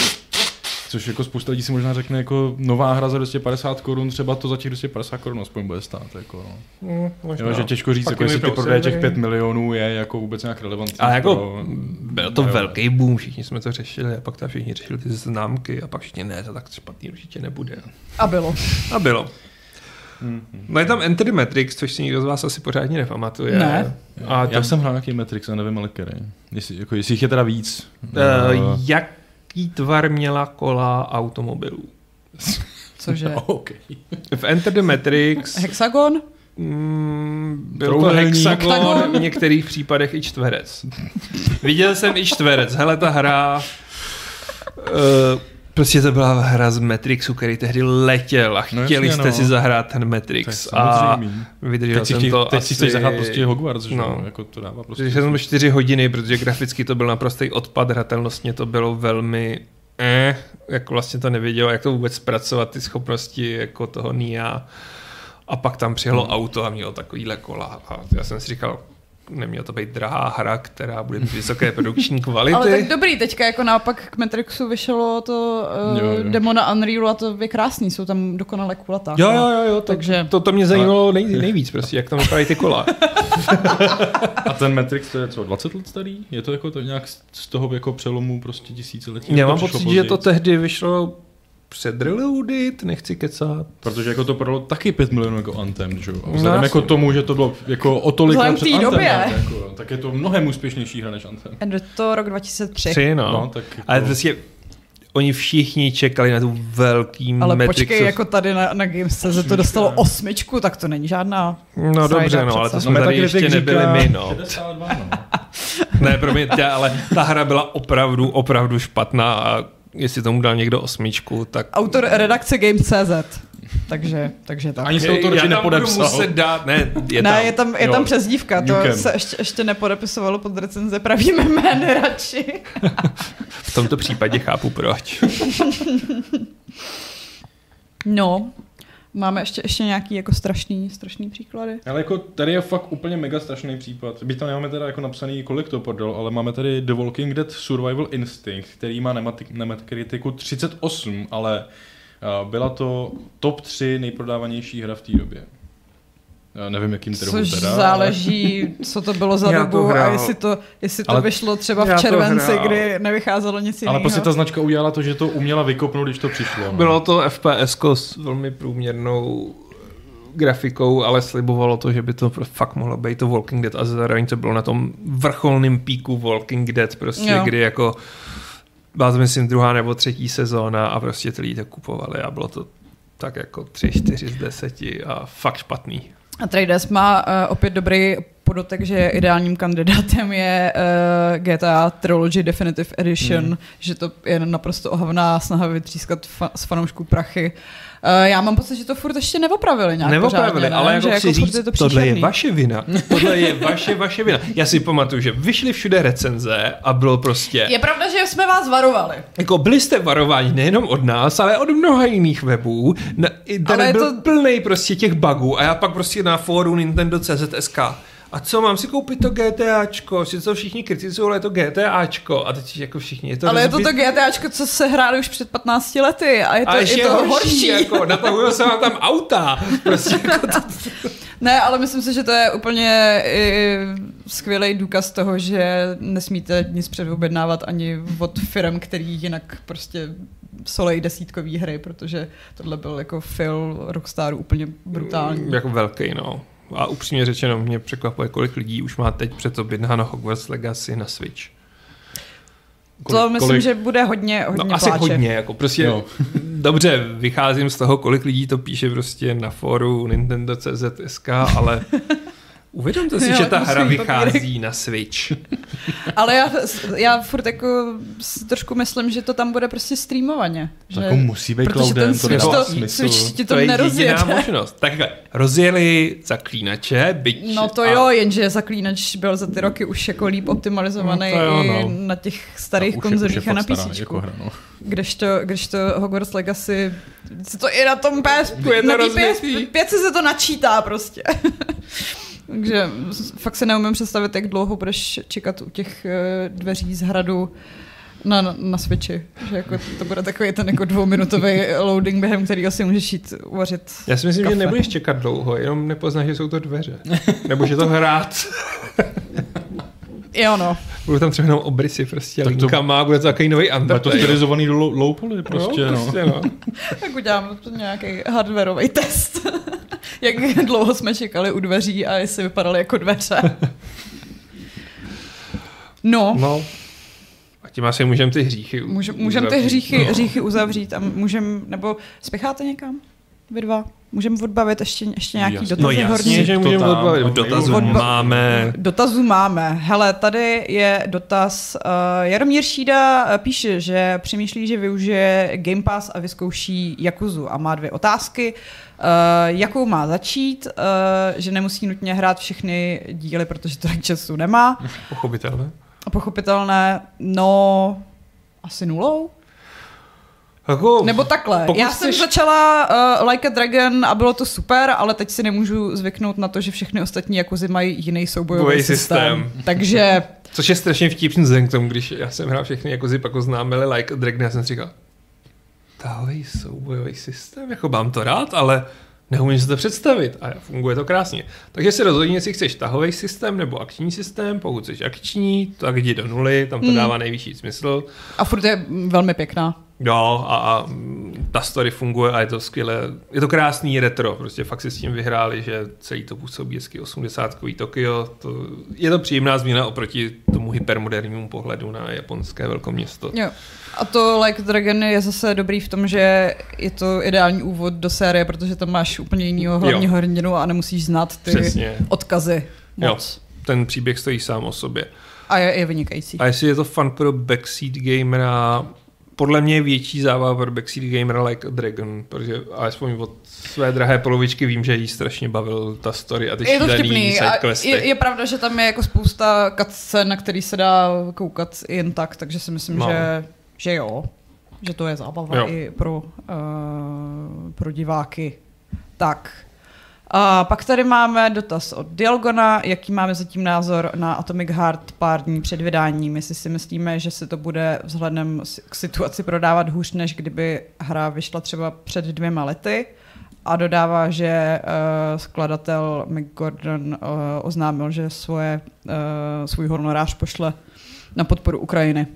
Což jako spousta lidí si možná řekne jako nová hra za 250 korun, třeba to za těch 250 korun aspoň bude stát. Jako, no. Mm, možná. jo, že těžko říct, Pak jako jestli ty vypnou prodeje těch servery. 5 milionů je jako vůbec nějak relevantní. Ale jako pro- byl to jo. velký boom, všichni jsme to řešili a pak tam všichni řešili ty známky a pak všichni ne, to tak špatný určitě nebude. A bylo. A bylo. Mhm. No je tam Enter the Matrix, což si nikdo z vás asi pořádně nepamatuje. Ne. A Já to, jsem hrál nějaký Matrix a nevím ale který. Jestli, jako, jestli jich je teda víc. uh, jaký tvar měla kola automobilů? Cože? OK. V Enter the Matrix Hexagon? mm, byl to hexagon, Oktagon. v některých případech i čtverec. Viděl jsem i čtverec. Hele, ta hra... Uh, prostě to byla hra z Matrixu, který tehdy letěl a No chtěli jasně, jste no. si zahrát ten Matrix. A vydržel Teď jsem chtěj, to teď asi... si chceš zahrát prostě Hogwarts, že? no. No. Jako to dává prostě. Protože jsem 4 hodiny, protože graficky to byl naprostý odpad, hratelnostně to bylo velmi eh, jako vlastně to nevědělo, jak to vůbec zpracovat, ty schopnosti jako toho Nia. A pak tam přijelo Hmm. auto a mělo takovýhle kola. A já jsem si říkal, neměla to být drahá hra, která bude mít vysoké produkční kvality. Ale tak dobrý, teďka jako naopak k Matrixu vyšlo to uh, Jo, jo. demo na Unreal a to je krásný, jsou tam dokonale kulatá. Jo, jo, jo, jo to, Takže- to, to mě zajímalo nej, nejvíc, prostě, jak tam vypadají ty kola. A ten Matrix to je co, 20 let starý? Je to jako to nějak z- toho jako přelomu prostě tisíciletí? Já mám pocit, že to tehdy vyšlo před Reloaded, nechci kecat. Protože jako to prodalo taky 5 milionů jako Anthem, že jo? A No, Vzhledem jako tomu, že to bylo jako o tolik Vzhledem před té Anthem, době. Jako, tak je to mnohem úspěšnější hra než Anthem. Je to rok 2003. Tři, no. No, tak jako, Ale prostě oni všichni čekali na tu velký Ale Matrixov- počkej, jako tady na, na Games.cz to dostalo osmičku, tak to není žádná No dobře, no, ale to přece. jsme tady ještě nebyli my, no. 62, no. Ne, promiňte, ale ta hra byla opravdu, opravdu špatná a jestli tomu dal někdo osmičku, tak... autor redakce Games.cz. Takže, takže tak. Ani se radši tam nepodepsal. muset dát, ne, je ne, tam. je tam, je Jo. tam přezdívka, to can. se ještě, ještě nepodepisovalo pod recenze pravými jmény radši. V tomto případě chápu proč. No, máme ještě, ještě nějaký jako strašný, strašný příklady. Ale jako tady je fakt úplně mega strašný případ. Byť tam nemáme teda jako napsaný, kolik to prodal, ale máme tady The Walking Dead Survival Instinct, který má na Metacriticu 38, ale uh, byla to top 3 nejprodávanější hra v té době. Já nevím, jakým trhu Což teda. záleží, co to bylo za Já to dobu a jestli to, jestli to Ale- vyšlo třeba v červenci, kdy nevycházelo nic Ale, jiného. ale prostě ta značka udělala to, že to uměla vykopnout, když to přišlo. No. Bylo to FPS s velmi průměrnou grafikou, ale slibovalo to, že by to fakt mohlo být to Walking Dead a zároveň to bylo na tom vrcholném píku Walking Dead, prostě, Jo. kdy jako byla to myslím druhá nebo třetí sezóna a prostě ty lidi to kupovali a bylo to tak jako tři, čtyři z deseti a fakt špatný. A Traders má uh, opět dobrý podotek, že ideálním kandidátem je uh, GTA Trilogy Definitive Edition, Hmm. že to je naprosto ohavná snaha vytřískat fa- z fanoušků prachy Uh, já mám pocit, že to furt ještě neopravili nějak Neopravili, pořádně, ne? ale jako že chci jako říct, je to tohle je vaše vina. Tohle je vaše, vaše vina. Já si pamatuju, že vyšly všude recenze a bylo prostě... Je pravda, že jsme vás varovali. Jako byli jste varováni nejenom od nás, ale od mnoha jiných webů. Na, Ale byl to- to... plný prostě těch bugů a já pak prostě na fóru Nintendo CZSK a co, mám si koupit to GTAčko? Si to všichni kritizují, ale je to GTAčko. A teď jako všichni, je to Ale je to rozbit- to GTAčko, co se hráli už před 15 lety a je to, a ještě je to horší. jako natahují se vám tam auta. Prostě jako to, Ne, ale myslím si, že to je úplně i, skvělý důkaz toho, že nesmíte nic předobjednávat ani od firm, který jinak prostě solej desítkový hry, protože tohle byl jako Phil Rockstar úplně brutální. jako velký, no. A upřímně řečeno, mě překvapuje, kolik lidí už má teď před objednáno Hogwarts Legacy na Switch. To myslím, že bude hodně, hodně No asi pláče. hodně, jako prostě Jo. dobře, vycházím z toho, kolik lidí to píše prostě na fóru Nintendo CZSK, ale uvědomte si, Jo, že ta hra vychází na Switch. Ale já, já furt jako si trošku myslím, že to tam bude prostě streamovaně. To Že, jako musí být cloudem, ten to Switch to, smysl. Switch ti to, To je nerozjede. jediná možnost. Takhle, rozjeli zaklínače, byť... No to a- jo, jenže zaklínač byl za ty roky už jako líp optimalizovaný No to jo, i no. na těch starých je- konzolích a na PC. jako hra, no. Kdežto, kdežto Hogwarts Legacy, se to i na tom Je to na té rozbitý. PS5 se to načítá prostě. Takže fakt si neumím představit, jak dlouho budeš čekat u těch eh, dveří z hradu na, na, na Switchi. Že jako to bude takový ten jako dvouminutový loading, během kterého si můžeš jít uvařit Já si myslím, kafe. že nebudeš čekat dlouho, jenom nepoznáš, že jsou to dveře. Nebo že to hrát. Jo no. Budou tam třeba jenom obrysy prostě Tak to- linkama, bude to takový nový Bude to Undertale. stylizovaný do low, low poly prostě, no, no. prostě no. Tak udělám nějaký hardwareový test. Jak dlouho jsme čekali u dveří a jestli vypadaly jako dveře. No, no. A tím asi můžeme ty hříchy můžem, můžem ty uzavřít. hříchy, No. hříchy uzavřít a můžem, nebo spěcháte někam? Vy dva? Můžeme odbavit ještě, ještě nějaký Jasně. dotazy No horní? jasně, že To můžeme odbavit. Dotazů Odba- máme. Dotazů máme. Hele, tady je dotaz. Uh, Jaromír Šída eh, píše, že přemýšlí, že využije Game Pass a vyzkouší Jakuzu a má dvě otázky. Uh, jakou má začít, uh, že nemusí nutně hrát všechny díly, protože to času nemá. Pochopitelné. A pochopitelné, no, asi nulou? Jako, Nebo takhle. Já jsem chceš- začala uh, Like a Dragon a bylo to super, ale teď si nemůžu zvyknout na to, že všechny ostatní Jakuzy mají jiný soubojový Bojový systém. systém. Takže Což je strašně vtipný vzhledem k tomu, když já jsem hrál všechny jako pak oznámili Like a Dragon, já jsem říkal, tahový soubojový systém, jako mám to rád, ale neumím si to představit a funguje to krásně. Takže si rozhodni, jestli chceš tahový systém nebo akční systém, pokud chceš akční, tak jdi do nuly, tam to Hmm. dává nejvyšší smysl. A furt je velmi pěkná. Jo, a, a ta story funguje a je to skvělé. Je to krásný retro, prostě fakt si s tím vyhráli, že celý to působí hezky 80-kový Tokio. To, je to příjemná změna oproti tomu hypermodernímu pohledu na japonské velkoměsto. Jo. A to Like Dragon je zase dobrý v tom, že je to ideální úvod do série, protože tam máš úplně jinýho hlavního hrdinu a nemusíš znát ty Přesně. odkazy Jo. moc. Ten příběh stojí sám o sobě. A je, je vynikající. A jestli je to fun pro backseat gamera, podle mě je větší zábava pro backseat gamera like a Dragon, protože alespoň od své drahé polovičky vím, že jí strašně bavil ta story a ty Je to vtipný. Je, je, pravda, že tam je jako spousta cutscén, na který se dá koukat jen tak, takže si myslím, No. že, že jo. Že to je zábava Jo. i pro, uh, pro diváky. Tak. A pak tady máme dotaz od Dialgona, jaký máme zatím názor na Atomic Heart pár dní před vydáním, jestli si myslíme, že se to bude vzhledem k situaci prodávat hůř, než kdyby hra vyšla třeba před dvěma lety. A dodává, že uh, skladatel Mick Gordon uh, oznámil, že svoje, uh, svůj honorář pošle na podporu Ukrajiny.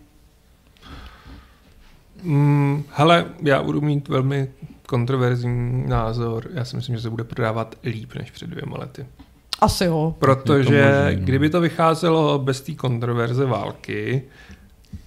Mm, hele, já budu mít velmi kontroverzní názor. Já si myslím, že se bude prodávat líp než před dvěma lety. Asi jo. Protože to možný, no. kdyby to vycházelo bez té kontroverze války,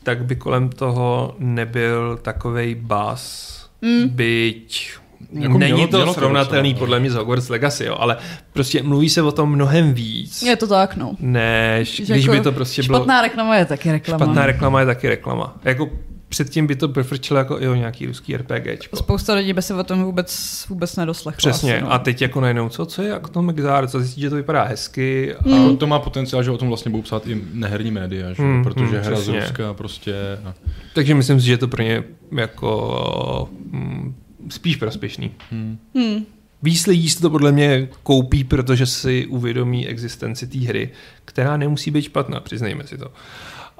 tak by kolem toho nebyl takovej bas, Mm. byť Jako Není mělo- to mělo to srovnatelný docela, podle mě s Hogwarts Legacy, jo, ale prostě mluví se o tom mnohem víc, Je to tak, no. než Že když jako by to prostě bylo... Špatná reklama je taky reklama. Špatná reklama je taky reklama. Jako předtím by to prefrčilo jako jo, nějaký ruský RPGčko. Spousta lidí by se o tom vůbec, vůbec nedoslechla. Přesně. Asi, no. A teď jako najednou, co, co je Atomic Heart, co zjistí, že to vypadá hezky. A... Hmm. To má potenciál, že o tom vlastně budou psát i neherní média, že? Hmm, protože hmm, hra z. Ruska prostě... A... Takže myslím si, že je to pro ně jako mm, spíš prospěšný. Hmm. Hmm. Víc lidí si to podle mě koupí, protože si uvědomí existenci té hry, která nemusí být špatná, přiznejme si to.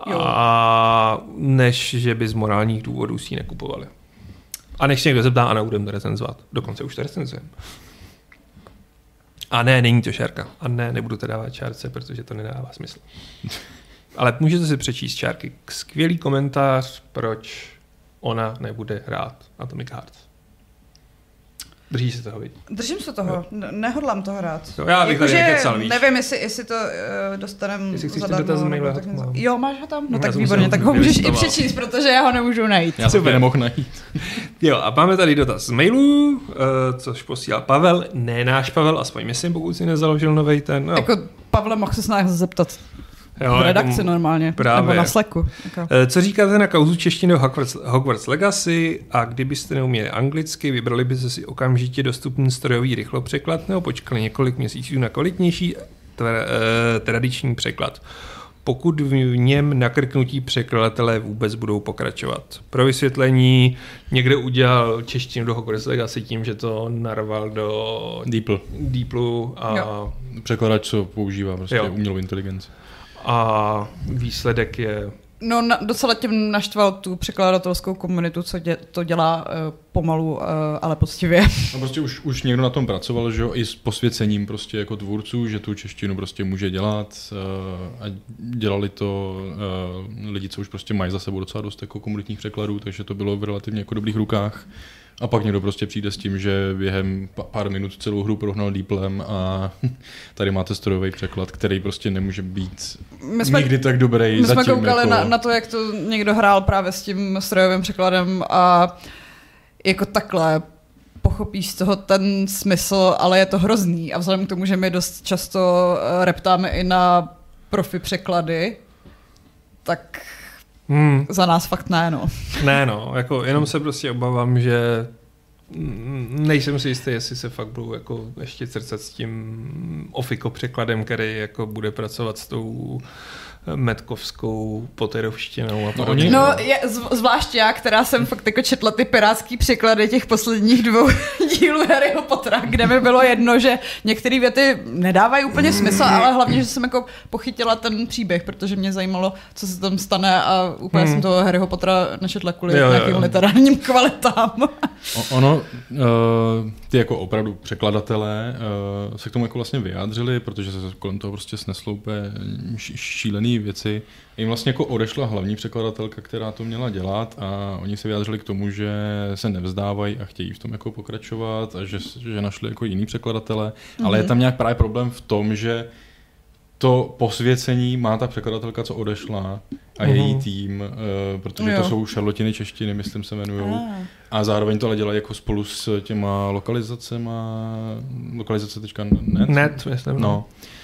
Jo. A než že by z morálních důvodů si ji nekupovali. A než se někdo zeptá, a nebudeme to recenzovat. Dokonce už to recenzujeme. A ne, není to šárka. A ne, nebudu to dávat čárce, protože to nedává smysl. Ale můžete si přečíst čárky. Skvělý komentář, proč ona nebude hrát Atomic Heart. Drží se toho, viď? Držím se toho, ne- nehodlám to hrát. Jo, já bych tady Jakože nekecal, víš. Nevím, jestli, jestli to uh, dostaneme Jestli chceš zadarmo, tak tak něco. mám. Jo, máš ho tam? No Já tak výborně, tak ho ho můžeš i přečíst, protože já ho nemůžu najít. Já jsem Super. nemohl najít. Jo, a máme tady dotaz z mailů, uh, což posílal Pavel, ne náš Pavel, aspoň myslím, pokud si nezaložil nový ten. No, Jako Pavle, mohl se s nás zeptat jo, v redakci jako, normálně, právě. nebo na Slacku. Jako. Eh, Co říkáte na kauzu češtiny Hogwarts, Hogwarts Legacy a kdybyste neuměli anglicky, vybrali byste si okamžitě dostupný strojový rychlopřeklad nebo počkali několik měsíců na kvalitnější tver, eh, tradiční překlad? Pokud v něm nakrknutí překladatelé vůbec budou pokračovat. Pro vysvětlení, někde udělal češtinu do Hogwarts Legacy tím, že to narval do Deeple. Deeplu a, Jo. Překladač, co používá prostě Jo. umělou inteligenci. A výsledek je No na, docela tím naštval tu překladatelskou komunitu, co dě, to dělá uh, pomalu, uh, ale poctivě. No prostě už, už někdo na tom pracoval, že jo, i s posvěcením prostě jako tvůrců, že tu češtinu prostě může dělat uh, a dělali to uh, lidi, co už prostě mají za sebou docela dost jako komunitních překladů, takže to bylo v relativně jako dobrých rukách. A pak někdo prostě přijde s tím, že během pár minut celou hru prohnal Deeplem a tady máte strojový překlad, který prostě nemůže být My jsme, nikdy tak dobrý. my jsme zatím, koukali jako... na, na to, jak to někdo hrál právě s tím strojovým překladem a jako takhle pochopíš z toho ten smysl, ale je to hrozný. A vzhledem k tomu, že my dost často eh, reptáme i na profi překlady, tak hmm, za nás fakt ne, no. Ne, no, jako jenom se prostě obávám, že nejsem si jistý, jestli se fakt budou jako ještě crcat s tím ofiko překladem, který jako bude pracovat s tou metkovskou poterovštinou a No, oni- No, je, zv- zvlášť já, která jsem fakt jako četla ty pirátský překlady těch posledních dvou dílů Harryho Pottera, kde mi bylo jedno, že některé věty nedávají úplně smysl, ale hlavně, že jsem jako pochytila ten příběh, protože mě zajímalo, co se tam stane a úplně Hmm. jsem toho Harryho Pottera nečetla kvůli Jo, jo, nějakým jo. literárním kvalitám. O- Ono, uh, ty jako opravdu překladatelé uh, se k tomu jako vlastně vyjádřili, protože se kolem toho prostě sneslo úplně š- šílený věci. Jim vlastně jako odešla hlavní překladatelka, která to měla dělat a oni se vyjádřili k tomu, že se nevzdávají a chtějí v tom jako pokračovat a že, že našli jako jiný překladatele, mm-hmm. ale je tam nějak právě problém v tom, že to posvěcení má ta překladatelka, co odešla a Mhm. její tým, uh, protože Jo. to jsou šarlotiny češtiny, myslím se jmenují. Ah. A zároveň to ale dělají jako spolu s těma lokalizacema, lokalizace.net. Net, myslím. No. Uh,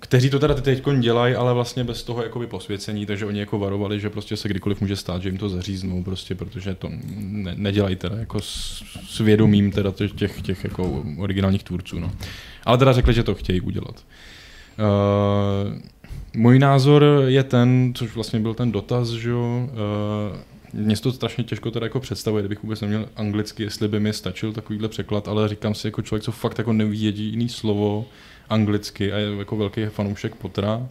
kteří to teda teď dělají, ale vlastně bez toho jakoby posvěcení, takže oni jako varovali, že prostě se kdykoliv může stát, že jim to zaříznou, prostě, protože to ne, nedělají teda jako s, vědomím teda těch- těch, jako originálních tvůrců, no. Ale teda řekli, že to chtějí udělat. Uh, můj názor je ten, což vlastně byl ten dotaz, že jo, uh, se to strašně těžko teda jako představuje, kdybych vůbec neměl anglicky, jestli by mi stačil takovýhle překlad, ale říkám si jako člověk, co fakt jako neví jediný slovo anglicky a je jako velký fanoušek Pottera,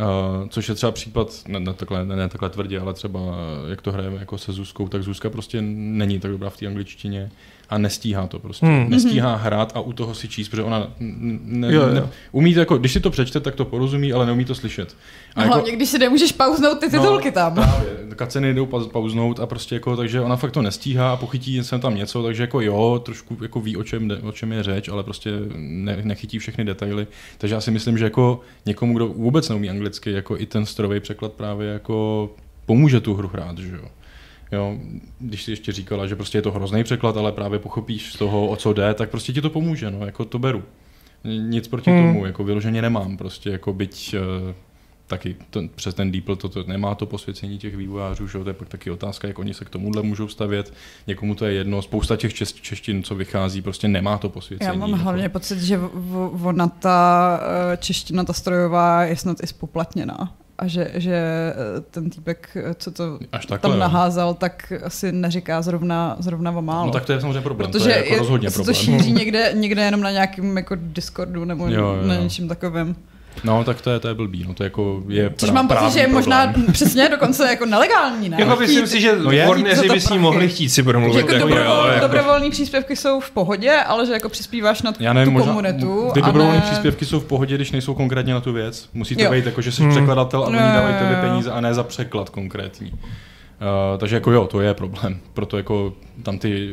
Uh, což je třeba případ, ne, ne, takhle, ne, ne takhle tvrdě, ale třeba eh, jak to hrajeme jako se Zuzkou, tak Zuzka prostě není tak dobrá v té angličtině a nestíhá to prostě. Hmm. Hmm. Nestíhá hrát a u toho si číst, protože ona ne, Jo, jo. ne, umí to jako, když si to přečte, tak to porozumí, ale neumí to slyšet. A hlavně, když si nemůžeš pauznout ty titulky tam. No, Právě, kaceny jdou pa- pauznout a prostě jako, takže ona fakt to nestíhá a pochytí sem tam něco, takže jako jo, trošku jako ví, o čem, jde- o čem je řeč, ale prostě ne, nechytí všechny detaily. Takže já si myslím, že jako někomu, kdo vůbec neumí anglicky, jako i ten strojový překlad právě jako pomůže tu hru hrát, že jo. Jo, když si ještě říkala, že prostě je to hrozný překlad, ale právě pochopíš z toho, o co jde, tak prostě ti to pomůže, no, jako to beru. Nic proti Hmm. tomu, jako vyloženě nemám, prostě jako byť eh, taky to, přes ten DeepL to, to nemá to posvěcení těch vývojářů, že? to je pak taky otázka, jak oni se k tomuhle můžou stavět. Někomu to je jedno, spousta těch čes, češtin, co vychází, prostě nemá to posvěcení. Já mám jako. hlavně pocit, že v- v- ona ta eh, čeština, ta strojová je snad i spoplatněná. A že, že eh, ten týpek, eh, co to Až takhle, tam jo. naházal, tak asi neříká zrovna, zrovna o málo. No tak to je samozřejmě problém, Protože to je jako rozhodně se to problém. šíří někde, někde jenom na nějakém jako Discordu nebo Jo, jo, na jo. něčem takovém. No, tak to je, to je blbý, no to jako je Což prá- mám pocit, že je možná problém. přesně dokonce jako nelegální, ne? Jako myslím si, že No je. Warneri by s ní mohli chtít si promluvit. jako jako, dobrovol, jo, jako- dobrovolní příspěvky jsou v pohodě, ale že jako přispíváš na Já nevím, tu možná, komunitu. ty a dobrovolné ne... příspěvky jsou v pohodě, když nejsou konkrétně na tu věc. Musí to Jo. být jako, že jsi Hmm. překladatel a oni dávají tebe peníze a ne za překlad konkrétní. Uh, takže jako jo, to je problém. Proto jako tam ty,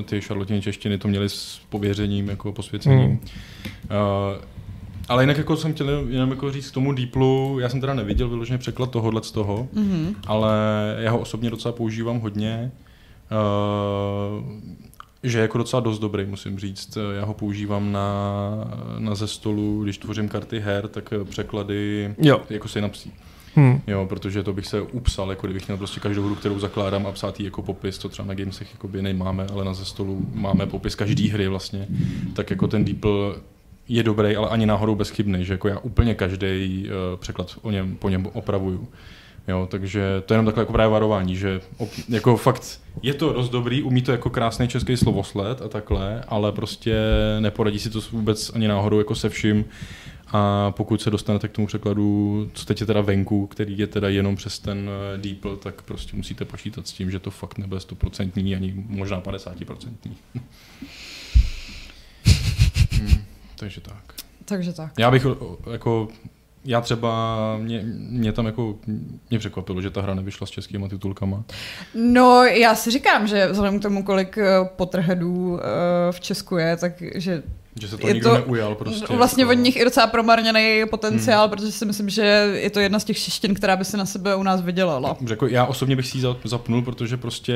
eh, ty šarlotiny češtiny to měly s pověřením, jako posvěcením. Hmm. Uh, ale jinak jako jsem chtěl jenom jako říct k tomu Deeplu, já jsem teda neviděl vyloženě překlad tohohle z toho, Mhm. ale já ho osobně docela používám hodně. Uh, že je jako docela dost dobrý, musím říct. Já ho používám na, na ze stolu, když tvořím karty her, tak překlady Jo. jako synapsí. Hm. Jo, protože to bych se upsal, jako kdybych měl prostě každou hru, kterou zakládám a psát jí jako popis, to třeba na Gamesech jakoby nemáme, ale na ze stolu máme popis každé hry vlastně. Tak jako ten Deeple je dobrý, ale ani náhodou bezchybný, že jako já úplně každý uh, překlad o něm, po něm opravuju. Jo, takže to je jenom takové jako právě varování, že jako fakt je to dost dobrý, umí to jako krásný český slovosled a takhle, ale prostě neporadí si to vůbec ani náhodou jako se vším. A pokud se dostanete k tomu překladu, co teď je teda venku, který je teda jenom přes ten eh, DeepL, tak prostě musíte počítat s tím, že to fakt nebude stoprocentní, ani možná 50%. hmm, takže tak. Takže tak. Já bych jako já třeba, mě, mě tam jako, mě překvapilo, že ta hra nevyšla s českýma titulkama. No, já si říkám, že vzhledem k tomu, kolik eh, potrhedů eh, v Česku je, takže Že se to Je nikdo to neujal prostě. vlastně jako, od nich i docela promarněný potenciál, hmm. protože si myslím, že je to jedna z těch češtin, která by se na sebe u nás vydělala. Jako já osobně bych si ji za- zapnul, protože prostě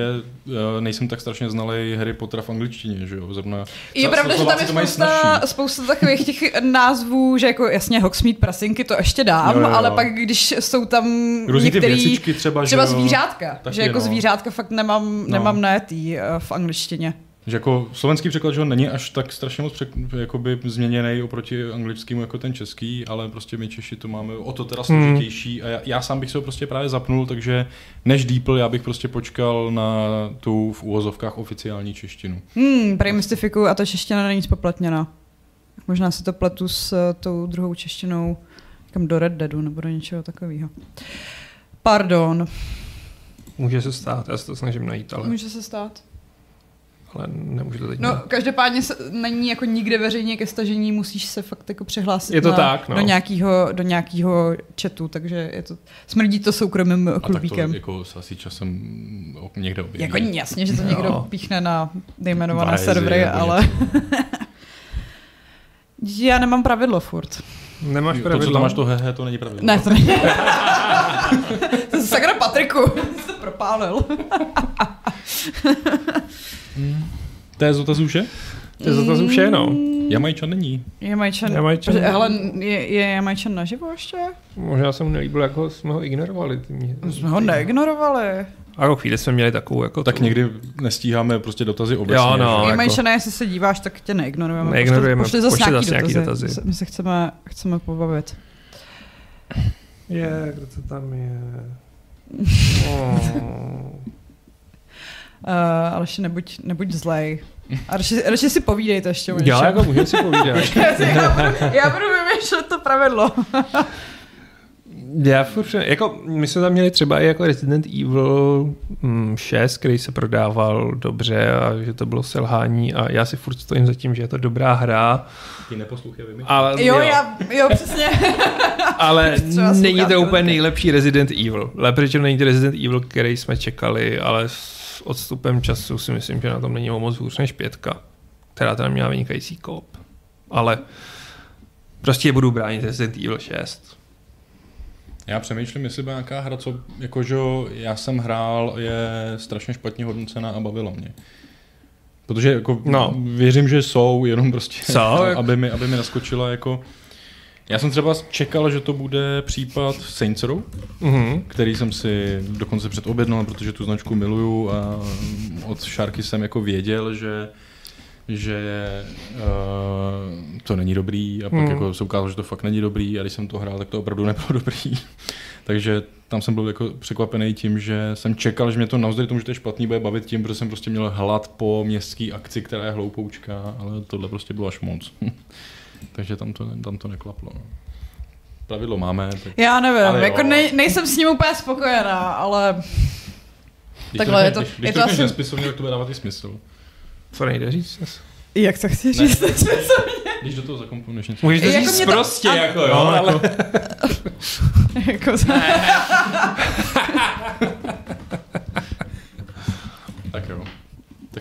eh, nejsem tak strašně znalý Harry Pottera v angličtině, že jo? Zrovna, Je Slo- pravda, že tam je spousta, spousta takových těch názvů, že jako jasně Hogsmeade, prasinky, to ještě dám, Jo, jo, jo. ale pak když jsou tam Různý ty některý, věcičky třeba, třeba že jo? zvířátka, že jako no. zvířátka fakt nemám, nemám najetý eh, v angličtině. Že jako slovenský překlad že jo, není až tak strašně moc přek, jakoby změněný oproti anglickému jako ten český, ale prostě my Češi to máme o to teda složitější a já, já sám bych se ho prostě právě zapnul, takže než Deeple já bych prostě počkal na tu v úvozovkách oficiální češtinu. Hmm, prej mystifikuju a ta čeština není spoplatněná. Možná si to pletu s eh, tou druhou češtinou kam do Red Deadu nebo do něčeho takového. Pardon, Může se stát, já se to snažím najít, ale, může se stát. Ale nemůžu to teď No, najít. každopádně se, není jako nikde veřejně ke stažení, musíš se fakt jako přihlásit Je to na, tak, no. do, nějakého, do nějakého chatu, takže je to, smrdí to soukromým A tak to klubíkem. jako se asi časem někde objeví. Jako jasně, že to někdo píchne na nejmenované Vaezi servery, ale já nemám pravidlo furt. Nemáš To, co pravidlo? tam máš to hehe, to není pravidlo. Ne, to není. to sakra Patriku, jsi to propálil. To je z dotazů vše? To je za to vše, no. Jamajčan není. Jamajčan, Jamajčan- hele, je, je Jamajčan naživo ještě? Možná se mu nelíbilo, jako jsme ho ignorovali. Ty mě. Jsme ho neignorovali. A jako chvíli jsme měli takovou jako Tak tu- někdy nestíháme prostě dotazy obecně. Jo, no. že? jako- jestli se díváš, tak tě neignorujeme. Neignorujeme, Pošli, pošli zase pošli nějaký, zase nějaký dotazy. dotazy. My se chceme, chceme pobavit. Je, kdo to tam je? Oh. Uh, ale ještě nebuď, nebuď zlej. A radši, radši si povídejte ještě o něčem. Já jako můžeme si povídat. já, budu, já budu vymýšlet to pravidlo. Já furt, jako my jsme tam měli třeba i jako Resident Evil mm, 6, který se prodával dobře a že to bylo selhání a já si furt stojím za tím, že je to dobrá hra, Ty neposlouchej, vymýšlej. ale, Jo, já, jo, přesně. ale není to úplně nejlepší Resident Evil. Řečeno není to Resident Evil, který jsme čekali, ale s odstupem času si myslím, že na tom není o moc hůř než pětka, která teda měla vynikající kop. Ale prostě budu bránit Resident Evil 6. Já přemýšlím, jestli byla nějaká hra, co jakože já jsem hrál, je strašně špatně hodnocená a bavila mě. Protože jako No. věřím, že jsou, jenom prostě, Jsou, aby, mi, aby mi naskočila jako Já jsem třeba čekal, že to bude případ Saints Row, Mhm. který jsem si dokonce předobjednal, protože tu značku miluju a od Sharky jsem jako věděl, že že uh, to není dobrý a pak Hmm. jako se ukázalo, že to fakt není dobrý a když jsem to hrál, tak to opravdu nebylo dobrý. Takže tam jsem byl jako překvapený tím, že jsem čekal, že mě to navzdory tomu, že to je špatný, bude bavit tím, protože jsem prostě měl hlad po městské akci, která je hloupoučka, ale tohle prostě bylo až moc. Takže tam to, tam to neklaplo. no. Pravidlo máme, tak Já nevím, Ale jo. jako nej, nejsem s ním úplně spokojená, ale Když Takhle, to je to- je když to to řekneš asi- nesmyslovně, tak to bude dávat i smysl. Co nejde říct? jak to chci Ne. říct? Když do toho zakomponuješ něco. Můžeš to Jako říct to- prostě, a- jako jo, No, ale... jako, jako, tak jo.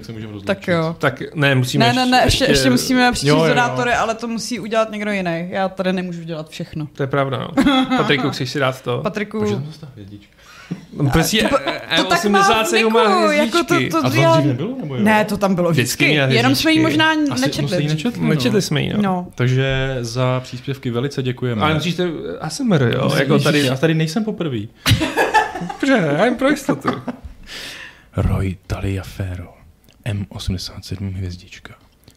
Tak se můžeme rozloučit. tak jo. Tak ne, musíme Ne, ne, ne, ještě, ještě musíme přečíst Jo, jo, jo. donátory, ale to musí udělat někdo jiný. Já tady nemůžu dělat všechno. To je pravda, no. Patriku, chceš si dát to? Patriku, Může tam dostat hvězdička. No, prostě to tak má v E87 má Niku, jako to, to, A to já- dřív nebylo? Nebo jo? Ne, to tam bylo Vždycky vždycky, jenom jsme ji možná Asi, no, nečetli. dřív. nečetli, Nečetli no. jsme ji, no. No. Takže za příspěvky velice děkujeme. Ale musíte ASMR, jo, Musíš- jako tady... Já tady nejsem poprvé. Dobře, já jen pro jistotu. Roy Taliaferro. M87 hvězdička.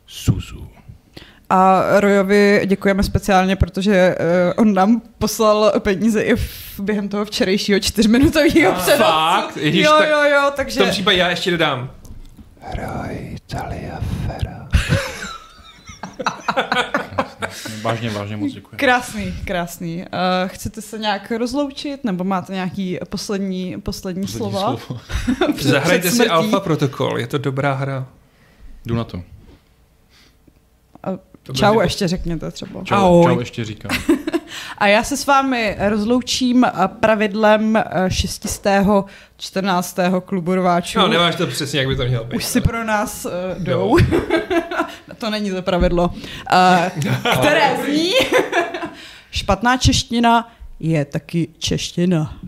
Suzu. A Rojovi děkujeme speciálně, protože uh, on nám poslal peníze i v, během toho včerejšího čtyřminutového přenosu. Fakt? Ježiš, jo, tak- jo, jo, V takže... tom případě já ještě dodám. Vážně, vážně moc děkujeme. Krásný, krásný. Uh, chcete se nějak rozloučit, nebo máte nějaký poslední, poslední, Poslední slova? slovo. Zahrajte si? Alpha Protocol, je to dobrá hra. Jdu na to. To Čau, ještě řekněte třeba. Čau, Ahoj. čau ještě říkám. A já se s vámi rozloučím eh, pravidlem eh, šestistého 14. klubu rváčů. No, nemáš to přesně, jak by to mělo být. Už si pro nás uh, jdou. to není to pravidlo. Uh, které zní, špatná čeština je taky čeština.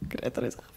Kde je tady zápis?